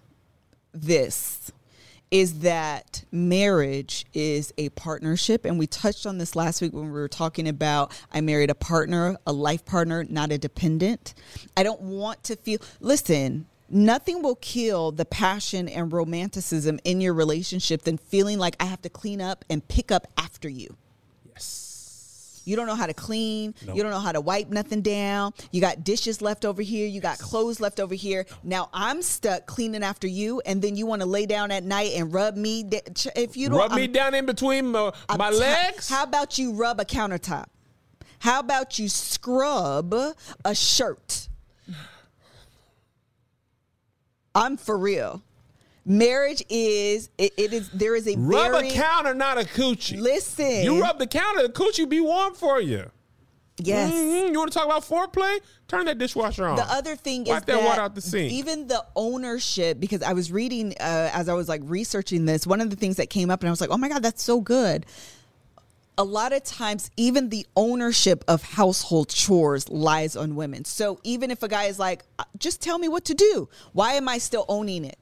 this is that marriage is a partnership, and we touched on this last week when we were talking about I married a partner, a life partner, not a dependent. I don't want to feel. Listen. Nothing will kill the passion and romanticism in your relationship than feeling like I have to clean up and pick up after you. Yes. You don't know how to clean. You don't know how to wipe nothing down. You got dishes left over here. You got clothes left over here. Now I'm stuck cleaning after you, and then you want to lay down at night and rub me. da- If you don't, Rub me I'm- down in between my, my t- legs. How about you rub a countertop? How about you scrub a shirt? I'm for real. Marriage is it, it is there is a rub very a counter, not a coochie. listen. You rub the counter, the coochie be warm for you. yes. Mhm. You want to talk about foreplay? Turn that dishwasher on. The other thing Wipe is that that water out the sink. even the ownership, because I was reading uh, as I was like researching this, one of the things that came up, and I was like, oh my god, that's so good. A lot of times, even the ownership of household chores lies on women. So even if a guy is like, "Uh, just tell me what to do, why am I still owning it?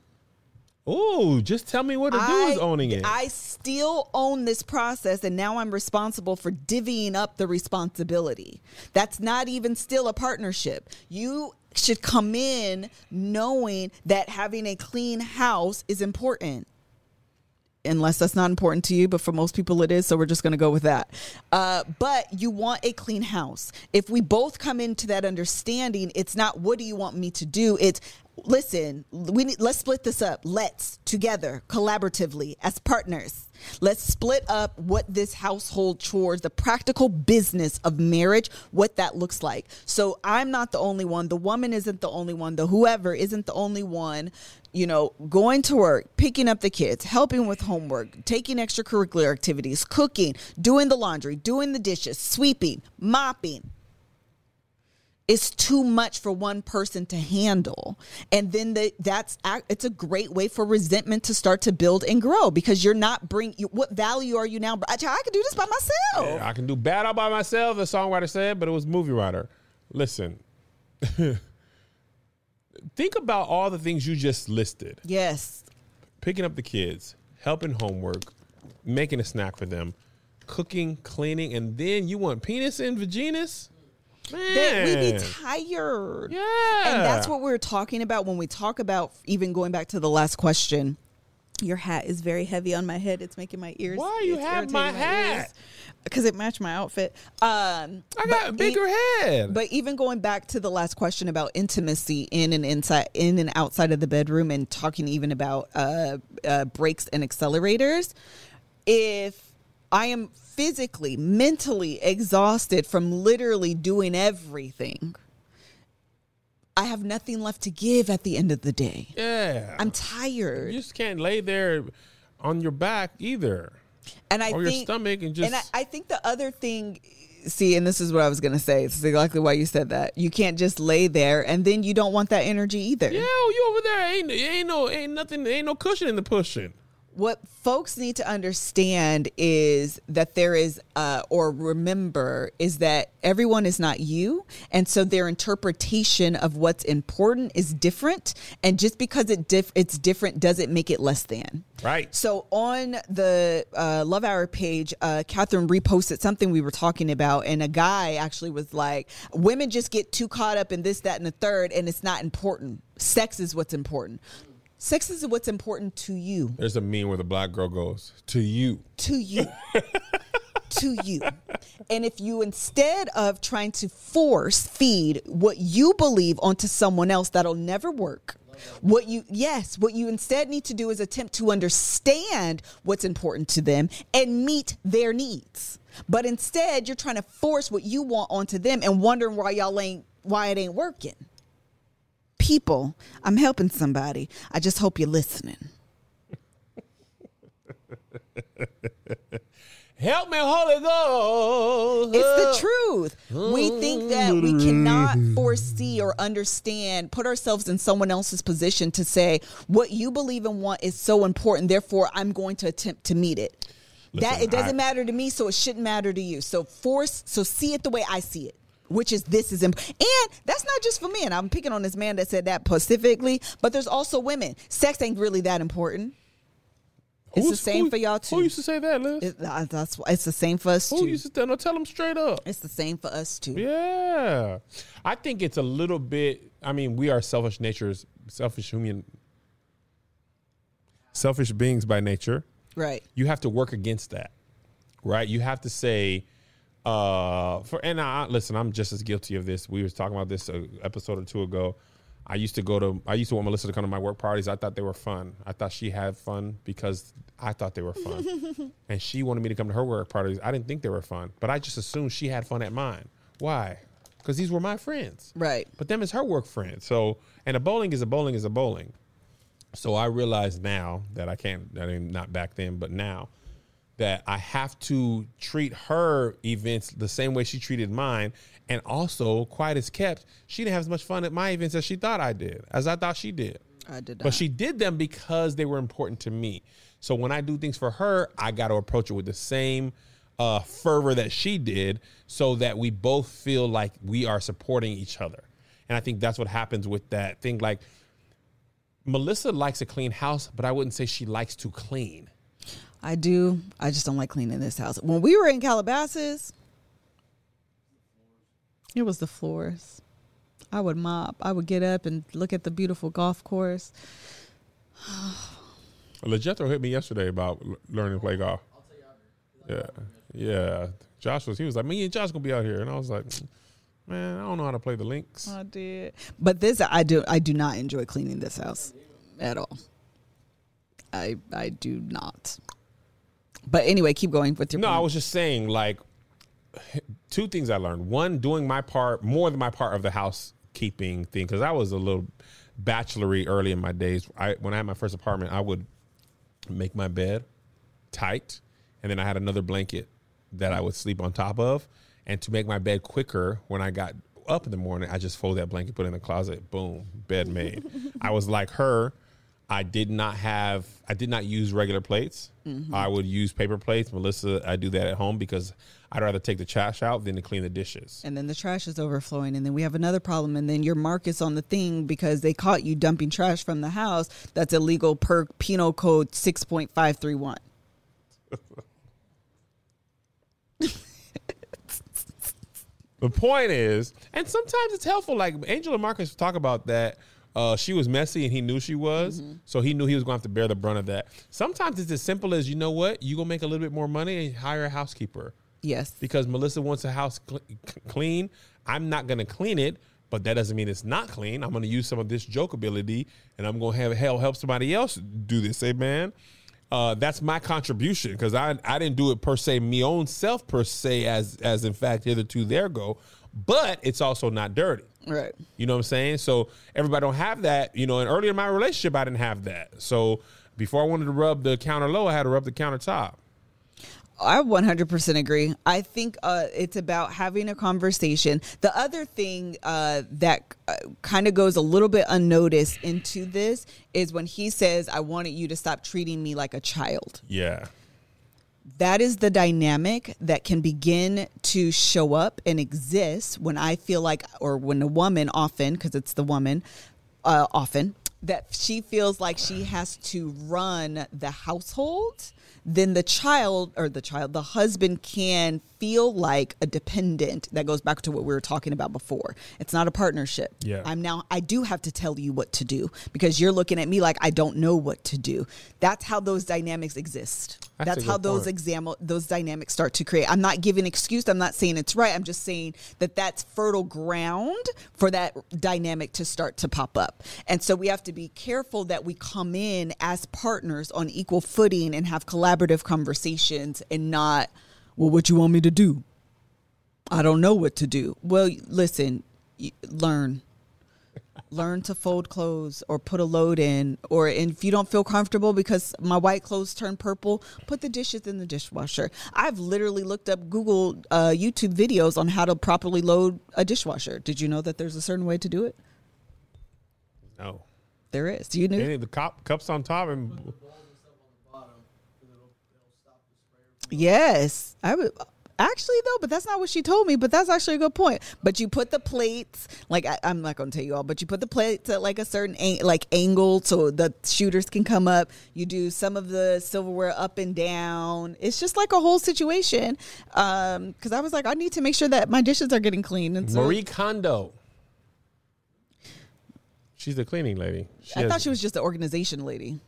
Oh, just tell me what to do is owning it. I still own this process, and now I'm responsible for divvying up the responsibility. That's not even still a partnership. You should come in knowing that having a clean house is important. Unless that's not important to you, but for most people it is, so we're just going to go with that. Uh, but you want a clean house. If we both come into that understanding, it's not what do you want me to do. It's listen. We need, let's split this up. Let's together, collaboratively, as partners. Let's split up what this household chores, the practical business of marriage, what that looks like. So I'm not the only one. The woman isn't the only one. The whoever isn't the only one you know, going to work, picking up the kids, helping with homework, taking extracurricular activities, cooking, doing the laundry, doing the dishes, sweeping, mopping. Is too much for one person to handle. And then the, that's it's a great way for resentment to start to build and grow because you're not bring you, what value are you now? I, I can do this by myself. Yeah, I can do bad all by myself, the songwriter said, but it was movie writer. Listen, think about all the things you just listed. Yes. Picking up the kids, helping homework, making a snack for them, cooking, cleaning, and then you want penis and vaginas? Man. that we be tired yeah. And that's what we're talking about when we talk about even going back to the last question. Your hat is very heavy on my head. It's making my ears. Why you have my irritating hat? Because it matched my outfit. Um, I got a bigger e- head. But even going back to the last question about intimacy in and inside, in and outside of the bedroom, and talking even about uh, uh, brakes and accelerators, if I am physically, mentally exhausted from literally doing everything, I have nothing left to give at the end of the day. yeah. I'm tired, you just can't lay there on your back either. and I or your think, stomach and just and I, I think the other thing, see, and this is what I was gonna say. It's exactly why you said that. You can't just lay there, and then you don't want that energy either. Yeah, oh, you over there ain't ain't no ain't nothing ain't no cushion in the pushing. What folks need to understand is that there is uh, or remember is that everyone is not you and so their interpretation of what's important is different and just because it diff- it's different doesn't make it less than Right. so on the uh, Love Hour page, uh, Catherine reposted something we were talking about, and a guy actually was like, "Women just get too caught up in this, that, and the third, and it's not important. Sex is what's important. Sex is what's important to you, There's a meme where the black girl goes to you. to you." to you. And if you instead of trying to force feed what you believe onto someone else that'll never work. What you yes, what you instead need to do is attempt to understand what's important to them and meet their needs. But instead, you're trying to force what you want onto them and wondering why y'all ain't why it ain't working. People, I'm helping somebody. I just hope you're listening. Help me, Holy Ghost. It's the truth. We think that we cannot foresee or understand, put ourselves in someone else's position to say, what you believe and want is so important, therefore I'm going to attempt to meet it. that it doesn't I- matter to me, so it shouldn't matter to you. So force, so see it the way I see it. Which is this is imp- and that's not just for men. I'm picking on this man that said that specifically, but there's also women. Sex ain't really that important. It's the same who- for y'all too. Who used to say that, Liz? It- uh, that's it's the same for us who too. used to tell, no, tell them straight up. It's the same for us too. Yeah. I think it's a little bit, I mean, we are selfish natures, selfish human, selfish beings by nature. Right. you have to work against that, right? You have to say, uh, for and I listen, I'm just as guilty of this. We was talking about this a episode or two ago. I used to go to, I used to want Melissa to come to my work parties. I thought they were fun. I thought she had fun because I thought they were fun, and she wanted me to come to her work parties. I didn't think they were fun, but I just assumed she had fun at mine. Why? Because these were my friends, Right. but them is her work friends. So, and a bowling is a bowling is a bowling. So I realize now that I can't, I mean, not back then, but now that I have to treat her events the same way she treated mine. And also, quiet as kept, she didn't have as much fun at my events as she thought I did, as I thought she did. I did not. But she did them because they were important to me. So when I do things for her, I got to approach it with the same uh, fervor that she did so that we both feel like we are supporting each other. And I think that's what happens with that thing. Like, Melissa likes a clean house, but I wouldn't say she likes to clean. I do. I just don't like cleaning this house. When we were in Calabasas, it was the floors. I would mop. I would get up and look at the beautiful golf course. Legethro hit me yesterday about l- learning to play golf. Yeah, yeah. Josh was. He was like, "Me and Josh gonna be out here," and I was like, mm, "Man, I don't know how to play the links." I did. But this I do I do not enjoy cleaning this house at all. I I do not. But anyway, keep going with your No, I was just saying, like, two things I learned. One, doing my part more than my part of the housekeeping thing, because I was a little bachelory early in my days. I when I had my first apartment, I would make my bed tight, and then I had another blanket that I would sleep on top of. And to make my bed quicker, when I got up in the morning, I just fold that blanket, put it in the closet, boom, bed made. I was like her. I did not have, I did not use regular plates. Mm-hmm. I would use paper plates. Melissa, I do that at home because I'd rather take the trash out than to clean the dishes. And then the trash is overflowing, and then we have another problem. And then your mark is on the thing because they caught you dumping trash from the house. That's illegal per Penal Code six point five three one. The point is, and sometimes it's helpful. Like Angela Marcus talk about that. Uh, she was messy and he knew she was, so he knew he was going to have to bear the brunt of that. Sometimes it's as simple as you know what you gonna make a little bit more money and hire a housekeeper Yes. because Melissa wants a house cl- clean. I'm not gonna clean it, but that doesn't mean it's not clean. I'm gonna use some of this joke ability, and I'm gonna have hell help somebody else do this. Man, uh, that's my contribution because I I didn't do it per se, me own self per se, as as in fact hitherto there go, but it's also not dirty. Right. You know what I'm saying? So everybody don't have that. You know, and earlier in my relationship, I didn't have that. So before I wanted to rub the counter low, I had to rub the countertop. I 100% agree. I think uh, it's about having a conversation. The other thing uh, that uh, kind of goes a little bit unnoticed into this is when he says, I wanted you to stop treating me like a child. Yeah. That is the dynamic that can begin to show up and exist when I feel like, or when a woman often, because it's the woman uh, often, that she feels like she has to run the household then the child or the child the husband can feel like a dependent. That goes back to what we were talking about before. It's not a partnership. Yeah. i'm now i do have to tell you what to do because you're looking at me like i don't know what to do. That's how those dynamics exist That's that's, how those point. exam those dynamics start to create. I'm not giving excuse i'm not saying it's right i'm just saying that that's fertile ground for that dynamic to start to pop up. And so we have to be careful that we come in as partners on equal footing and have collaborative conversations and not well what you want me to do? I don't know what to do. Well listen learn learn to fold clothes or put a load in or if you don't feel comfortable because my white clothes turn purple put the dishes in the dishwasher. I've literally looked up google uh, youtube videos on how to properly load a dishwasher. Did you know that there's a certain way to do it? No. there is. Do you knew Any the cop cups on top and Yes, I would. Actually, though, but that's not what she told me. But that's actually a good point. But you put the plates, like I, I'm not going to tell you all, but you put the plates at like a certain an- like angle so the shooters can come up. You do some of the silverware up and down. It's just like a whole situation. Um, because I was like, I need to make sure that my dishes are getting clean. And so Marie Kondo. She's the cleaning lady. She I has- thought she was just the organization lady.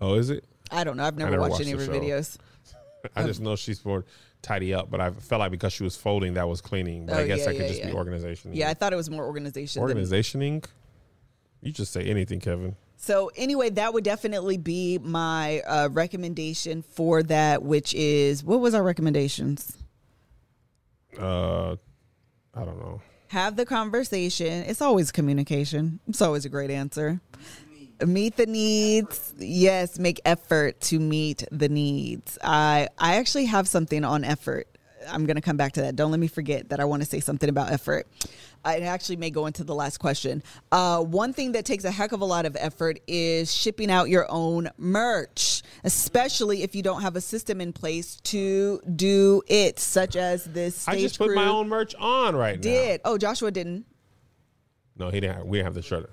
Oh, is it? I don't know. I've never, never watched, watched any of her show. videos. I just know she's more tidy up, but I felt like because she was folding, that was cleaning. But Oh, I guess yeah, that could yeah, just be yeah. organization. Yeah, I thought it was more organization. than- organizationing. You just say anything, Kevin. So anyway, that would definitely be my uh, recommendation for that, which is what was our recommendations? Uh, I don't know. Have the conversation. It's always communication. It's always a great answer. Meet the needs. Yes, make effort to meet the needs. I I actually have something on effort. I'm going to come back to that. Don't let me forget that I want to say something about effort. I actually may go into the last question. Uh, one thing that takes a heck of a lot of effort is shipping out your own merch, especially if you don't have a system in place to do it, such as this. Stage I just put my own merch on right Did oh Joshua didn't. No, he didn't. Have, we didn't have the shirt.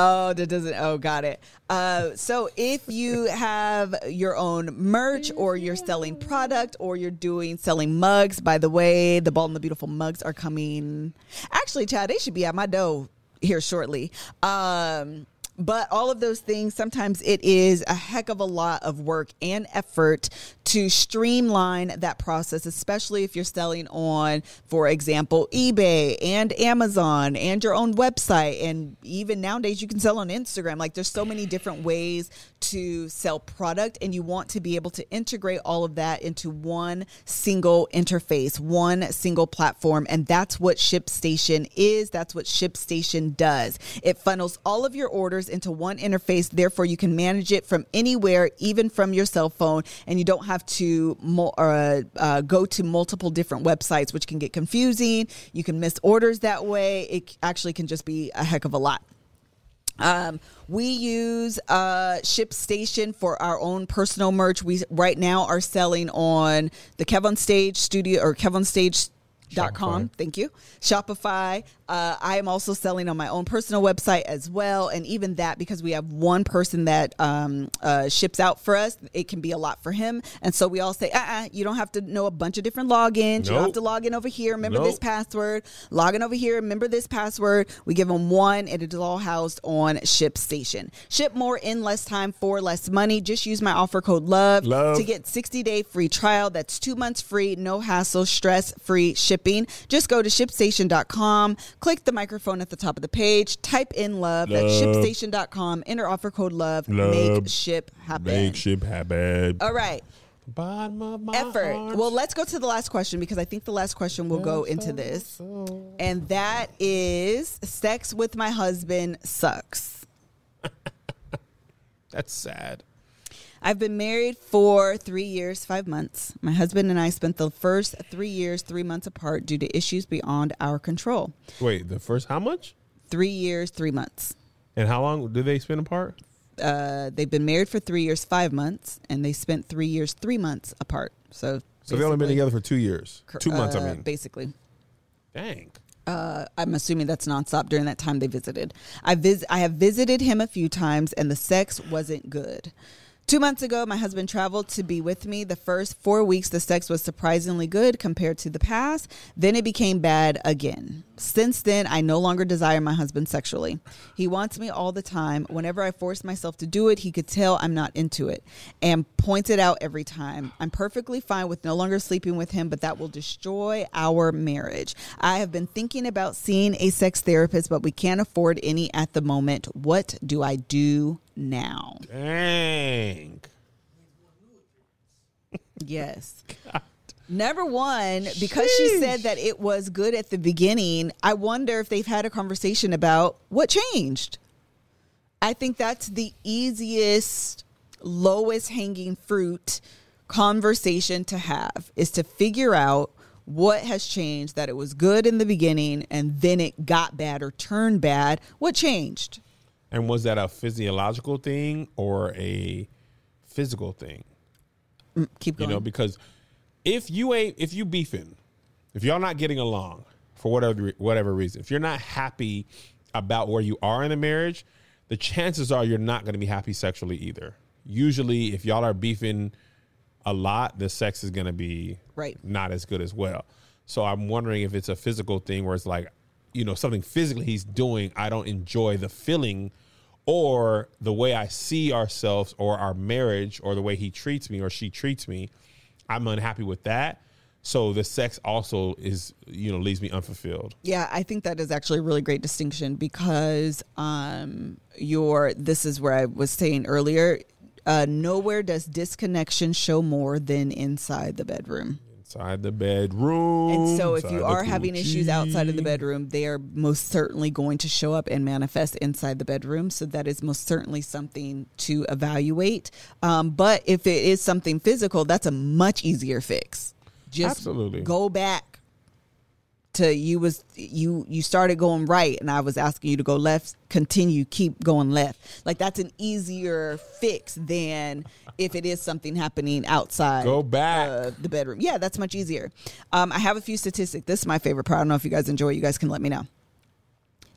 Oh, that doesn't. Oh, got it. Uh, so if you have your own merch, or you're selling product, or you're doing selling mugs. By the way, the Bald and the Beautiful mugs are coming. Actually, Chad, they should be at my door here shortly. Um, but all of those things, sometimes it is a heck of a lot of work and effort to streamline that process, especially if you're selling on, for example, eBay and Amazon and your own website. And even nowadays, you can sell on Instagram. Like there's so many different ways to sell product, and you want to be able to integrate all of that into one single interface, one single platform. And that's what ShipStation is. That's what ShipStation does. It funnels all of your orders into one interface. Therefore, you can manage it from anywhere, even from your cell phone, and you don't have to mo- uh, uh, go to multiple different websites, which can get confusing. You can miss orders that way. It actually can just be a heck of a lot. Um, we use uh, ShipStation for our own personal merch. We right now are selling on the KevOnStage Studio or KevOnStage dot com. Thank you. Shopify. Uh, I am also selling on my own personal website as well, and even that because we have one person that um, uh, ships out for us, it can be a lot for him. And so we all say, uh, uh you don't have to know a bunch of different logins. You don't have to log in over here. Remember Nope. this password. Log in over here. Remember this password. We give them one, and it is all housed on ShipStation. Ship more in less time for less money. Just use my offer code LOVE, Love. to get 60 day free trial. That's two months free, no hassle, stress free shipping. Just go to shipstation.com, click the microphone at the top of the page, type in love. Love. shipstation.com, enter offer code love, Love. make ship happen. Make ship happen. All right. Bottom of my Effort. heart. Well, let's go to the last question because I think the last question will go into this. And that is sex with my husband sucks. That's sad. I've been married for three years, five months. My husband and I spent the first three years, three months apart due to issues beyond our control. Wait, the first how much? Three years, three months. And how long did they spend apart? Uh, they've been married for three years, five months, and they spent three years, three months apart. So, So they only been together for two years. Two months, I uh, mean. basically. Dang. Uh, I'm assuming that's nonstop during that time they visited. I vis- I have visited him a few times, and the sex wasn't good. Two months ago, my husband traveled to be with me. The first four weeks, the sex was surprisingly good compared to the past. Then it became bad again. Since then, I no longer desire my husband sexually. He wants me all the time. Whenever I force myself to do it, he could tell I'm not into it and points it out every time. I'm perfectly fine with no longer sleeping with him, but that will destroy our marriage. I have been thinking about seeing a sex therapist, but we can't afford any at the moment. What do I do now? Dang. Yes. Number one, because she said that it was good at the beginning, I wonder if they've had a conversation about what changed. I think that's the easiest, lowest hanging fruit conversation to have is to figure out what has changed, that it was good in the beginning and then it got bad or turned bad. What changed? And was that a physiological thing or a physical thing? Mm, keep going. You know, because if you ain't if you beefing, if y'all not getting along for whatever whatever reason, if you're not happy about where you are in the marriage, the chances are you're not going to be happy sexually either. Usually, if y'all are beefing a lot, the sex is going to be Right. not as good as well. So I'm wondering if it's a physical thing where it's like, you know, something physically he's doing, I don't enjoy the feeling or the way I see ourselves or our marriage or the way he treats me or she treats me, I'm unhappy with that. So the sex also is, you know, leaves me unfulfilled. Yeah, I think that is actually a really great distinction because um, your this is where I was saying earlier. Uh, nowhere does disconnection show more than inside the bedroom. Inside the bedroom. And so, if you are having issues outside of the bedroom, they are most certainly going to show up and manifest inside the bedroom. So, that is most certainly something to evaluate. Um, but if it is something physical, that's a much easier fix. Just Absolutely. go back to you was you you started going right and I was asking you to go left continue keep going left like that's an easier fix than if it is something happening outside Go back. uh, the bedroom yeah that's much easier um, I have a few statistics this is my favorite part I don't know if you guys enjoy it. you guys can let me know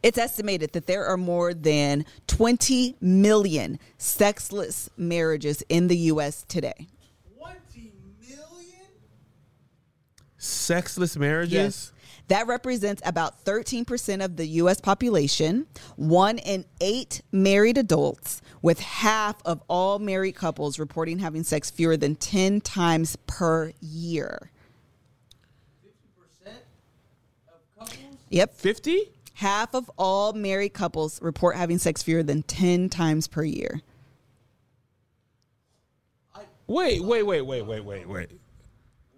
it's estimated that there are more than 20 million sexless marriages in the US today 20 million? Sexless marriages? Yes. That represents about 13% of the U.S. population, one in eight married adults, with half of all married couples reporting having sex fewer than 10 times per year. 50% of couples? Yep. 50? Half of all married couples report having sex fewer than 10 times per year. Wait, wait, wait, wait, wait, wait, wait.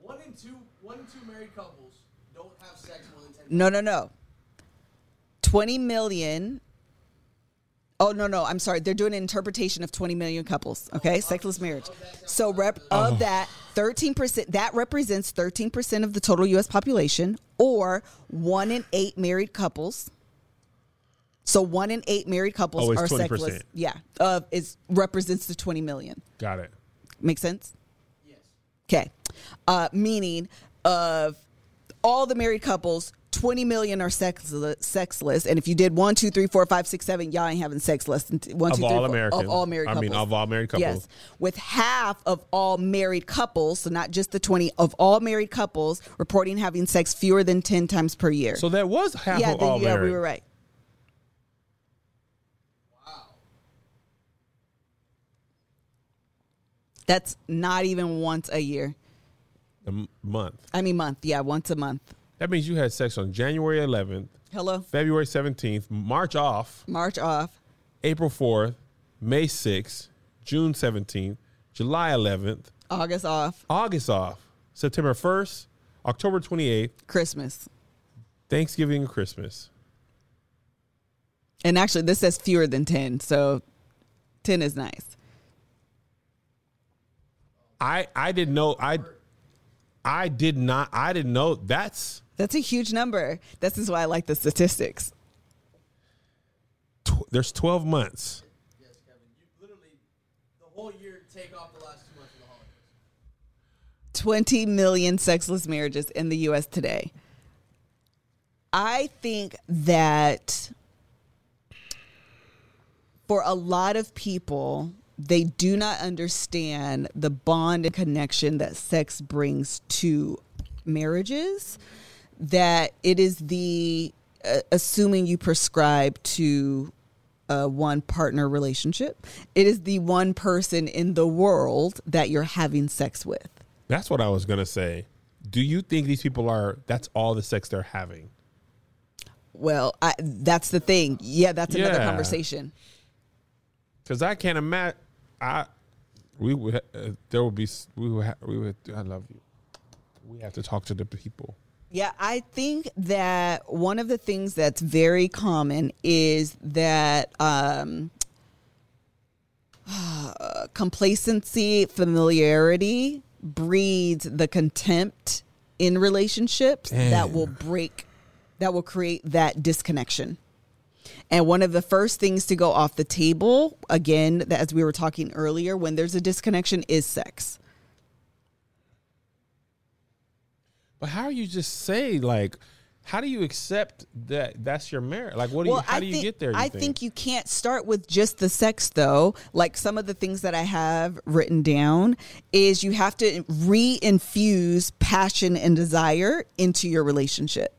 one in two, one in two married couples don't have sex more than 10 No, no, no. 20 million. Oh no, no, I'm sorry. They're doing an interpretation of 20 million couples. Okay, sexless marriage. So rep of that, 13 percent that represents 13 percent of the total U.S. population, or one in eight married couples. So one in eight married couples Oh, it's are 20%. sexless. Yeah, uh, is represents the 20 million. Got it. Make sense? Yes. Okay. Uh, meaning of all the married couples, 20 million are sexless, sexless. And if you did one, two, three, four, five, six, seven, y'all ain't having sex less than t- one, Of two, three, all four- Americans. Of all married couples. I mean, of all married couples. Yes. With half of all married couples, so not just the 20, of all married couples reporting having sex fewer than 10 times per year. So that was half yeah, of then, all yeah, married. we were right. Wow. That's not even once a year. A m- month. I mean, month. Yeah, once a month. That means you had sex on January 11th, Hello? February 17th, March off, March off. April 4th, May 6th, June 17th, July 11th, August off. August off, September 1st, October 28th, Christmas. Thanksgiving and Christmas. And actually, this says fewer than 10. So 10 is nice. I I didn't know I I did not I didn't know that's That's a huge number. This is why I like the statistics. tw- there's 12 months. Yes, Kevin. You literally the whole year take off the last two months of the holidays. 20 million sexless marriages in the US today. I think that for a lot of people, they do not understand the bond and connection that sex brings to marriages. That it is the, uh, assuming you prescribe to a one partner relationship, it is the one person in the world that you're having sex with. That's what I was going to say. Do you think these people are that's all the sex they're having? Well, I, that's the thing. Yeah, that's another Yeah. conversation. Cuz I can't imagine I we would uh, there would be we would ha- we would I love you. We have to talk to the people. Yeah, I think that one of the things that's very common is that um, complacency, familiarity breeds the contempt in relationships that will break, that will create that disconnection. And one of the first things to go off the table, again, that as we were talking earlier, when there's a disconnection, is sex. But how do you just say like how do you accept that that's your marriage? Like what do you how I do you think, get there? you I think you can't start with just the sex though. Like some of the things that I have written down is you have to re-infuse passion and desire into your relationship.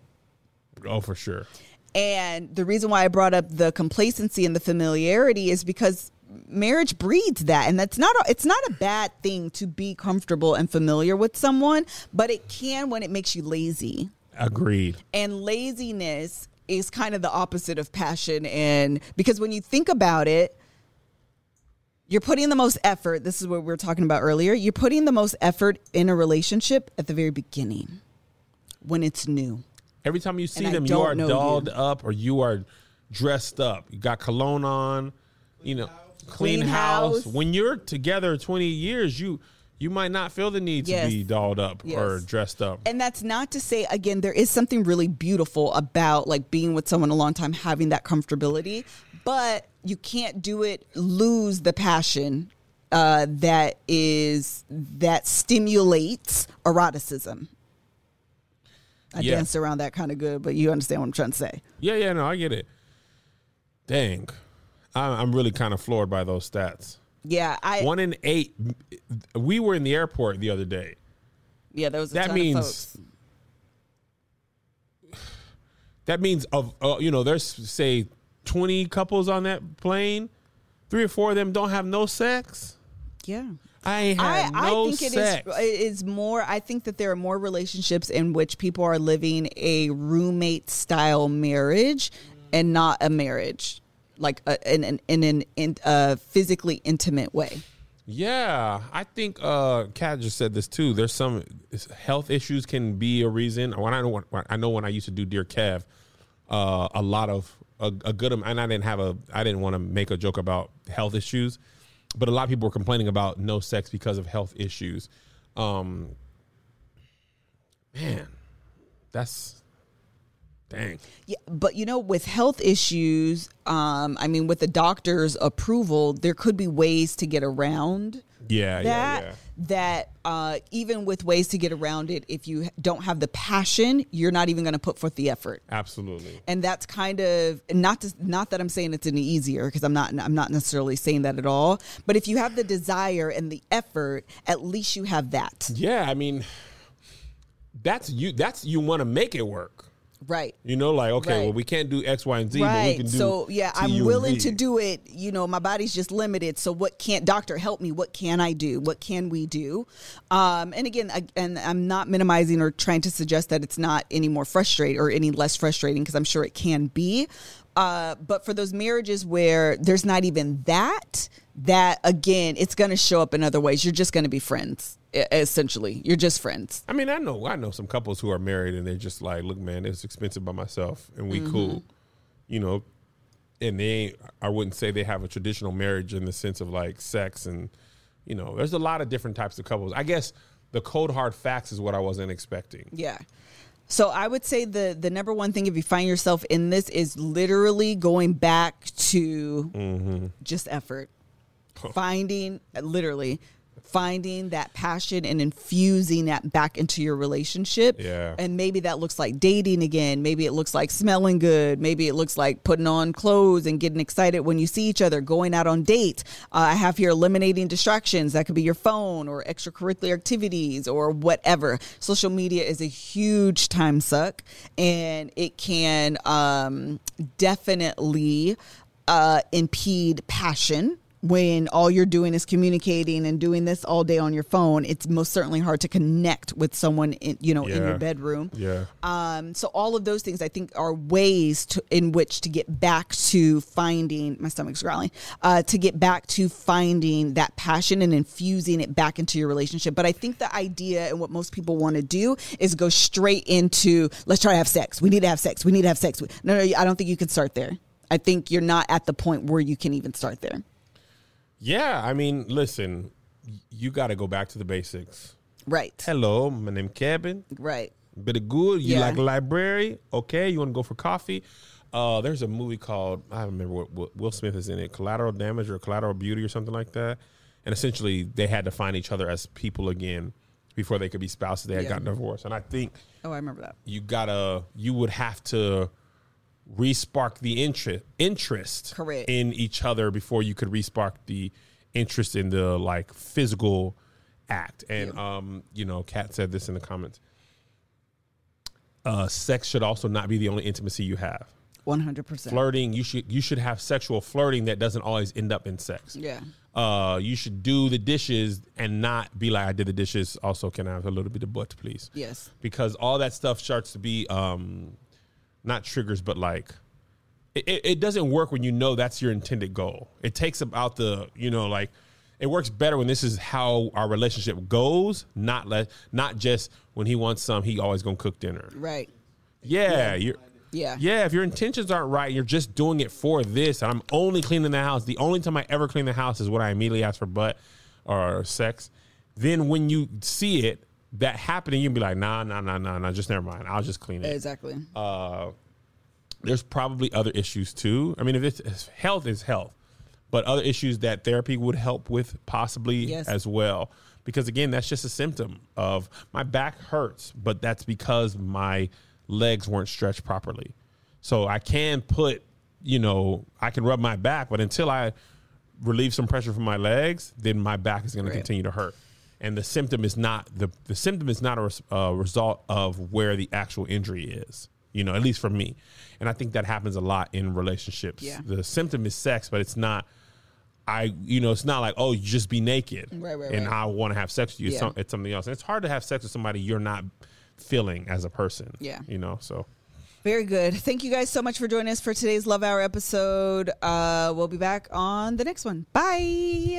Oh, for sure. And the reason why I brought up the complacency and the familiarity is because marriage breeds that and that's not a, it's not a bad thing to be comfortable and familiar with someone, but it can when it makes you lazy Agreed. and laziness is kind of the opposite of passion and because when you think about it you're putting the most effort this is what we were talking about earlier you're putting the most effort in a relationship at the very beginning when it's new Every time you see And them, you are dolled you. up or you are dressed up. You got cologne on, you know, clean, Clean house. house. When you're together 20 years, you you might not feel the need Yes. to be dolled up or dressed up. and that's not to say again there is something really beautiful about like being with someone a long time having that comfortability but you can't do it lose the passion uh, that is that stimulates eroticism i Yeah. danced around that kind of good but you understand what i'm trying to say yeah, yeah, no, I get it. Dang. I- I'm really kind of floored by those stats. yeah i One in eight. We were in the airport the other day. yeah there was a that means that means of uh, you know there's say 20 couples on that plane three or four of them don't have no sex yeah i ain't I, no I think sex it is it is more I think that there are more relationships in which people are living a roommate style marriage and not a marriage like a, in an in an in a physically intimate way. yeah i think uh kat just said this too there's some health issues can be a reason when i know when, i know when i used to do dear kev uh a lot of a, a good and I didn't have a I didn't want to make a joke about health issues, but a lot of people were complaining about no sex because of health issues. Um, man, that's dang. Yeah, but you know, with health issues, um, I mean, with the doctor's approval, there could be ways to get around Yeah, that. yeah, yeah. That uh, even with ways to get around it, if you don't have the passion, you're not even going to put forth the effort. Absolutely. and that's kind of not to, not that I'm saying it's any easier because I'm not I'm not necessarily saying that at all. But if you have the desire and the effort, at least you have that. Yeah, I mean, that's you. That's you want to make it work. Right. You know, like okay, Right. well, we can't do X, Y, and Z, but we Right. can do. So yeah, T, I'm willing to do it. You know, my body's just limited. So what can't doctor help me? What can I do? What can we do? Um, and again, I, and I'm not minimizing or trying to suggest that it's not any more frustrating or any less frustrating because I'm sure it can be. Uh, but for those marriages where there's not even that, that again, it's going to show up in other ways. You're just going to be friends, essentially. You're just friends. I mean, I know, I know some couples who are married and they're just like, look, man, it's expensive by myself, and Mm-hmm. we cool, you know. And they, I wouldn't say they have a traditional marriage in the sense of like sex, and you know, there's a lot of different types of couples. I guess the cold hard facts is what I wasn't expecting. Yeah. So I would say the the number one thing if you find yourself in this is literally going back to just effort. Finding literally finding that passion and infusing that back into your relationship. Yeah. And maybe that looks like dating again. Maybe it looks like smelling good. Maybe it looks like putting on clothes and getting excited when you see each other, going out on dates. Uh, I have here eliminating distractions. That could be your phone or extracurricular activities or whatever. Social media is a huge time suck and it can um, definitely uh, impede passion when all you're doing is communicating and doing this all day on your phone it's most certainly hard to connect with someone in you know in your bedroom Yeah. um, so all of those things I think are ways to, in which to get back to finding my stomach's growling uh, to get back to finding that passion and infusing it back into your relationship. But I think the idea and what most people want to do is go straight into let's try to have sex. We need to have sex. We need to have sex. No, no, I don't think you can start there. I think you're not at the point where you can even start there. Yeah, I mean, listen, you got to go back to the basics. Right. Hello, my name Kevin. Right. Bit of good. You Yeah. like library? Okay. You want to go for coffee? Uh, there's a movie called I don't remember what, what Will Smith is in it, Collateral Damage or Collateral Beauty or something like that. And essentially, they had to find each other as people again before they could be spouses. They had Yeah. gotten divorced, and I think Oh, I remember that. you gotta you would have to respark the interest interest Correct. in each other before you could respark the interest in the like physical act and um you know kat said this in the comments uh sex should also not be the only intimacy you have One hundred percent. flirting you should you should have sexual flirting that doesn't always end up in sex Yeah. uh you should do the dishes and not be like i did the dishes also can i have a little bit of butt please Yes. because all that stuff starts to be um not triggers but like it, it doesn't work when you know that's your intended goal it takes about the you know like it works better when this is how our relationship goes not let not just when he wants some he always gonna cook dinner Right. yeah, you're Yeah. yeah if your intentions aren't right you're just doing it for this and i'm only cleaning the house the only time i ever clean the house is when i immediately ask for butt or sex then when you see it that happening you'd be like nah nah nah nah nah just never mind i'll just clean it Exactly. uh, there's probably other issues too. I mean, if it's if health is health, but other issues that therapy would help with possibly Yes. as well. Because again, that's just a symptom of my back hurts, but that's because my legs weren't stretched properly. So I can put, you know, I can rub my back, but until I relieve some pressure from my legs, then my back is going to continue to hurt. And the symptom is not the the symptom is not a res, uh, result of where the actual injury is. You know, at least for me, and I think that happens a lot in relationships. Yeah. The symptom is sex, but it's not. I, you know, it's not like oh, you just be naked, Right, right, and right. I want to have sex with you. It's, some, it's something else. And it's hard to have sex with somebody you're not feeling as a person. Yeah. you know. So Very good. Thank you guys so much for joining us for today's Love Hour episode. Uh, we'll be back on the next one. Bye.